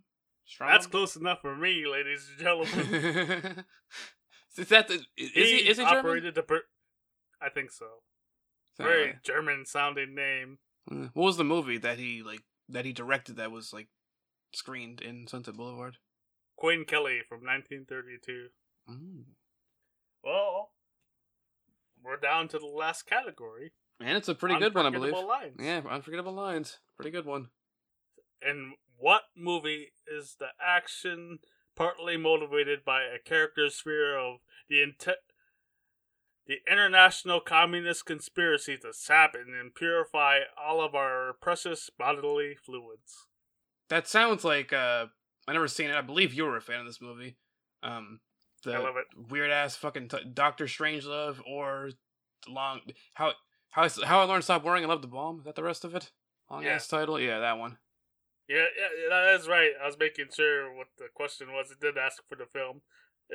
Stroheim. That's close enough for me, ladies and gentlemen. is that the, is he is he German? operated the. Per- I think so. Sorry. Very German sounding name. Uh, What was the movie that he like that he directed that was like screened in Sunset Boulevard? Queen Kelly from 1932. Mm. Well, we're down to the last category. And it's a pretty good one, I believe. Lines. Yeah, unforgettable lines. Pretty good one. In what movie is the action partly motivated by a character's fear of the inte- the international communist conspiracy to sap and purify all of our precious bodily fluids? That sounds like uh I never seen it. I believe you were a fan of this movie. Um the I love it. weird ass fucking t- Doctor Strangelove or long how how I, how I learned to stop worrying and love the bomb. Is that the rest of it? Long Yeah. ass title. Yeah, that one. Yeah, yeah, that is right. I was making sure what the question was. It did ask for the film.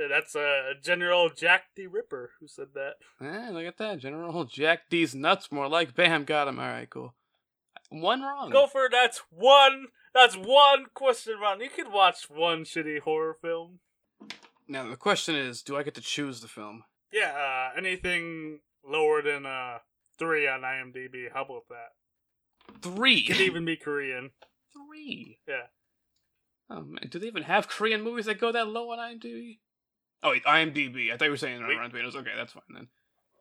That's uh, General Jack D. Ripper who said that. Eh, look at that. General Jack D's nuts more like bam got him. All right, cool. One wrong. Go for. That's one. That's one question wrong. You could watch one shitty horror film. Now the question is, do I get to choose the film? Yeah, uh, anything lower than uh three on IMDb. How about that? Three. Could even be Korean. Three. Yeah. Oh man, do they even have Korean movies that go that low on IMDb? Oh, wait, IMDb. I thought you were saying Wait. Rotten Tomatoes. Okay, that's fine then.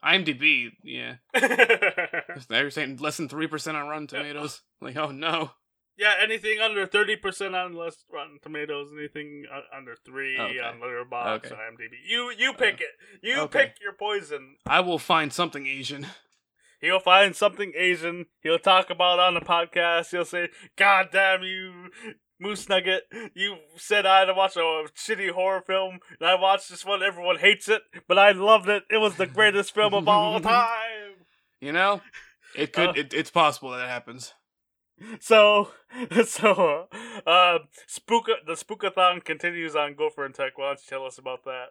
IMDb, yeah. Now you're saying less than three percent on Rotten Tomatoes. Like, oh no. yeah, anything under thirty percent on less Rotten Tomatoes. Anything under three Okay. on Letterboxd Okay. or IMDb. You you pick Uh, it. You okay. pick your poison. I will find something Asian. He'll find something Asian. He'll talk about on the podcast. He'll say, "God damn you, Moose Nugget! You said I had to watch a shitty horror film, and I watched this one. Everyone hates it, but I loved it. It was the greatest film of all time." You know, it could. Uh. it, it's possible that it happens. So, so, uh, spook the spookathon continues on Gopher and Tuck. Why don't you tell us about that?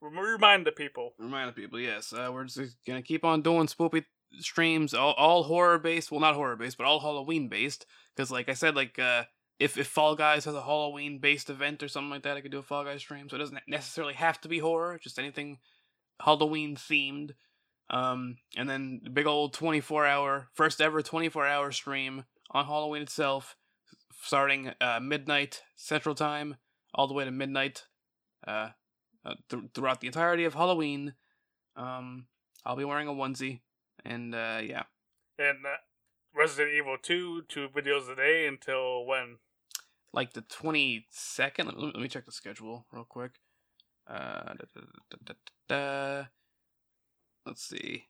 Remind the people. Remind the people, yes, uh, we're just gonna keep on doing spoopy streams, all, all horror based. Well, not horror based, but all Halloween based. Because, like I said, like uh, if if Fall Guys has a Halloween based event or something like that, I could do a Fall Guys stream. So it doesn't necessarily have to be horror, just anything Halloween themed. Um, and then the big old twenty four hour, first ever twenty four hour stream on Halloween itself, starting uh, midnight Central Time, all the way to midnight. Uh, uh, th- throughout the entirety of Halloween. Um, I'll be wearing a onesie, and uh, yeah, And uh, Resident Evil 2, two videos a day until when? like the twenty second. Let, let me check the schedule real quick. Uh, da, da, da, da, da, da. Let's see.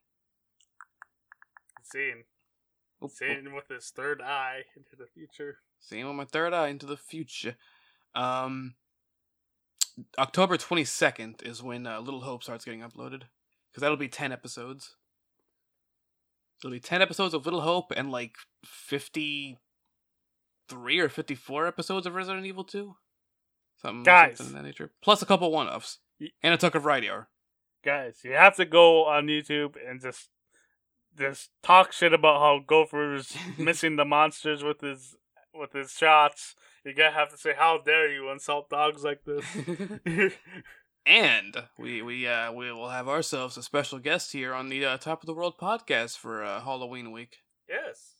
Seeing, Oop, oop. seeing with his third eye into the future. Seeing with my third eye into the future. Um, October twenty second is when uh, Little Hope starts getting uploaded, because that'll be ten episodes. Be ten episodes of Little Hope and like fifty three or fifty four episodes of Resident Evil Two. Something, Guys. something of that nature. Plus a couple one offs and a Tuck of Variety Hour. Guys, you have to go on YouTube and just just talk shit about how Gopher's missing the monsters with his with his shots. You gotta have to say, "How dare you insult dogs like this?" and we we uh we will have ourselves a special guest here on the uh, Top of the World podcast for uh, Halloween week. yes,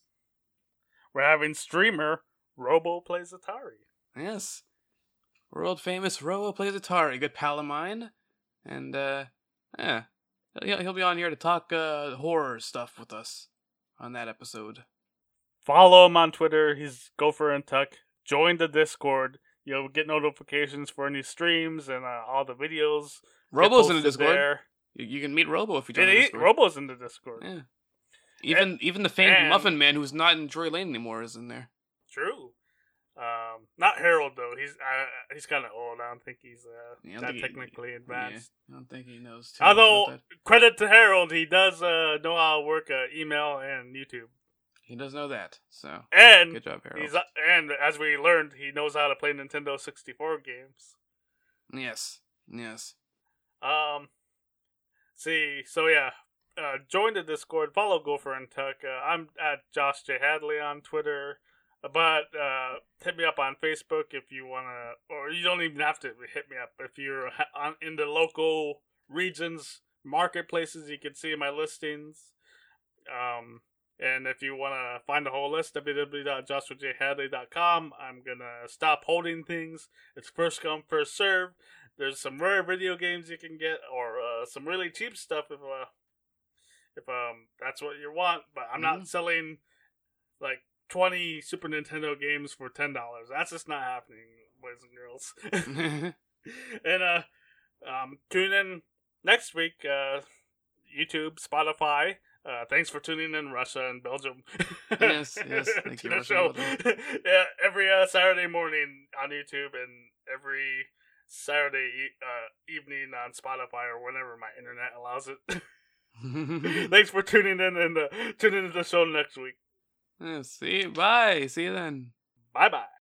we're having streamer Robo plays Atari. Yes. World famous Robo plays Atari, good pal of mine. And, uh, yeah. He'll, he'll be on here to talk, uh, horror stuff with us on that episode. Follow him on Twitter. He's Gopher and Tuck. Join the Discord. You'll get notifications for any streams and uh, all the videos. Robo's in the Discord. There. You, you can meet Robo if you join And. Robo's in the Discord. Yeah. Even even the famed Muffin Man, who's not in Joy Lane anymore, is in there. True. Um, not Harold though. He's uh, he's kind of old. I don't think he's uh, Yeah, I don't that think he- technically advanced. Yeah, I don't think he knows. Too Although credit to Harold, he does uh, know how to work uh, email and YouTube. He does know that. So And good job, Harold. he's and as we learned, he knows how to play Nintendo 64 games. yes, yes. Um, see, so yeah, uh, join the Discord, follow Gopher and Tuck. Uh, I'm at Josh J Hadley on Twitter, but uh, hit me up on Facebook if you wanna, or you don't even have to hit me up if you're on, in the local regions, marketplaces. You can see my listings. Um. And if you want to find the whole list, www.joshuajhadley.com. I'm going to stop holding things. It's first come, first serve. There's some rare video games you can get, or uh, some really cheap stuff if uh, if um that's what you want. But I'm Mhm. not selling like 20 Super Nintendo games for ten dollars. That's just not happening, boys and girls. and uh, um, tune in next week. Uh, YouTube, Spotify. Uh, thanks for tuning in, Russia and Belgium. Yes, yes, thank you, Russia yeah, every uh, Saturday morning on YouTube and every Saturday e- uh, evening on Spotify or whenever my internet allows it. Thanks for tuning in and uh, tuning into the show next week. Yeah, See, bye. See you then. Bye bye.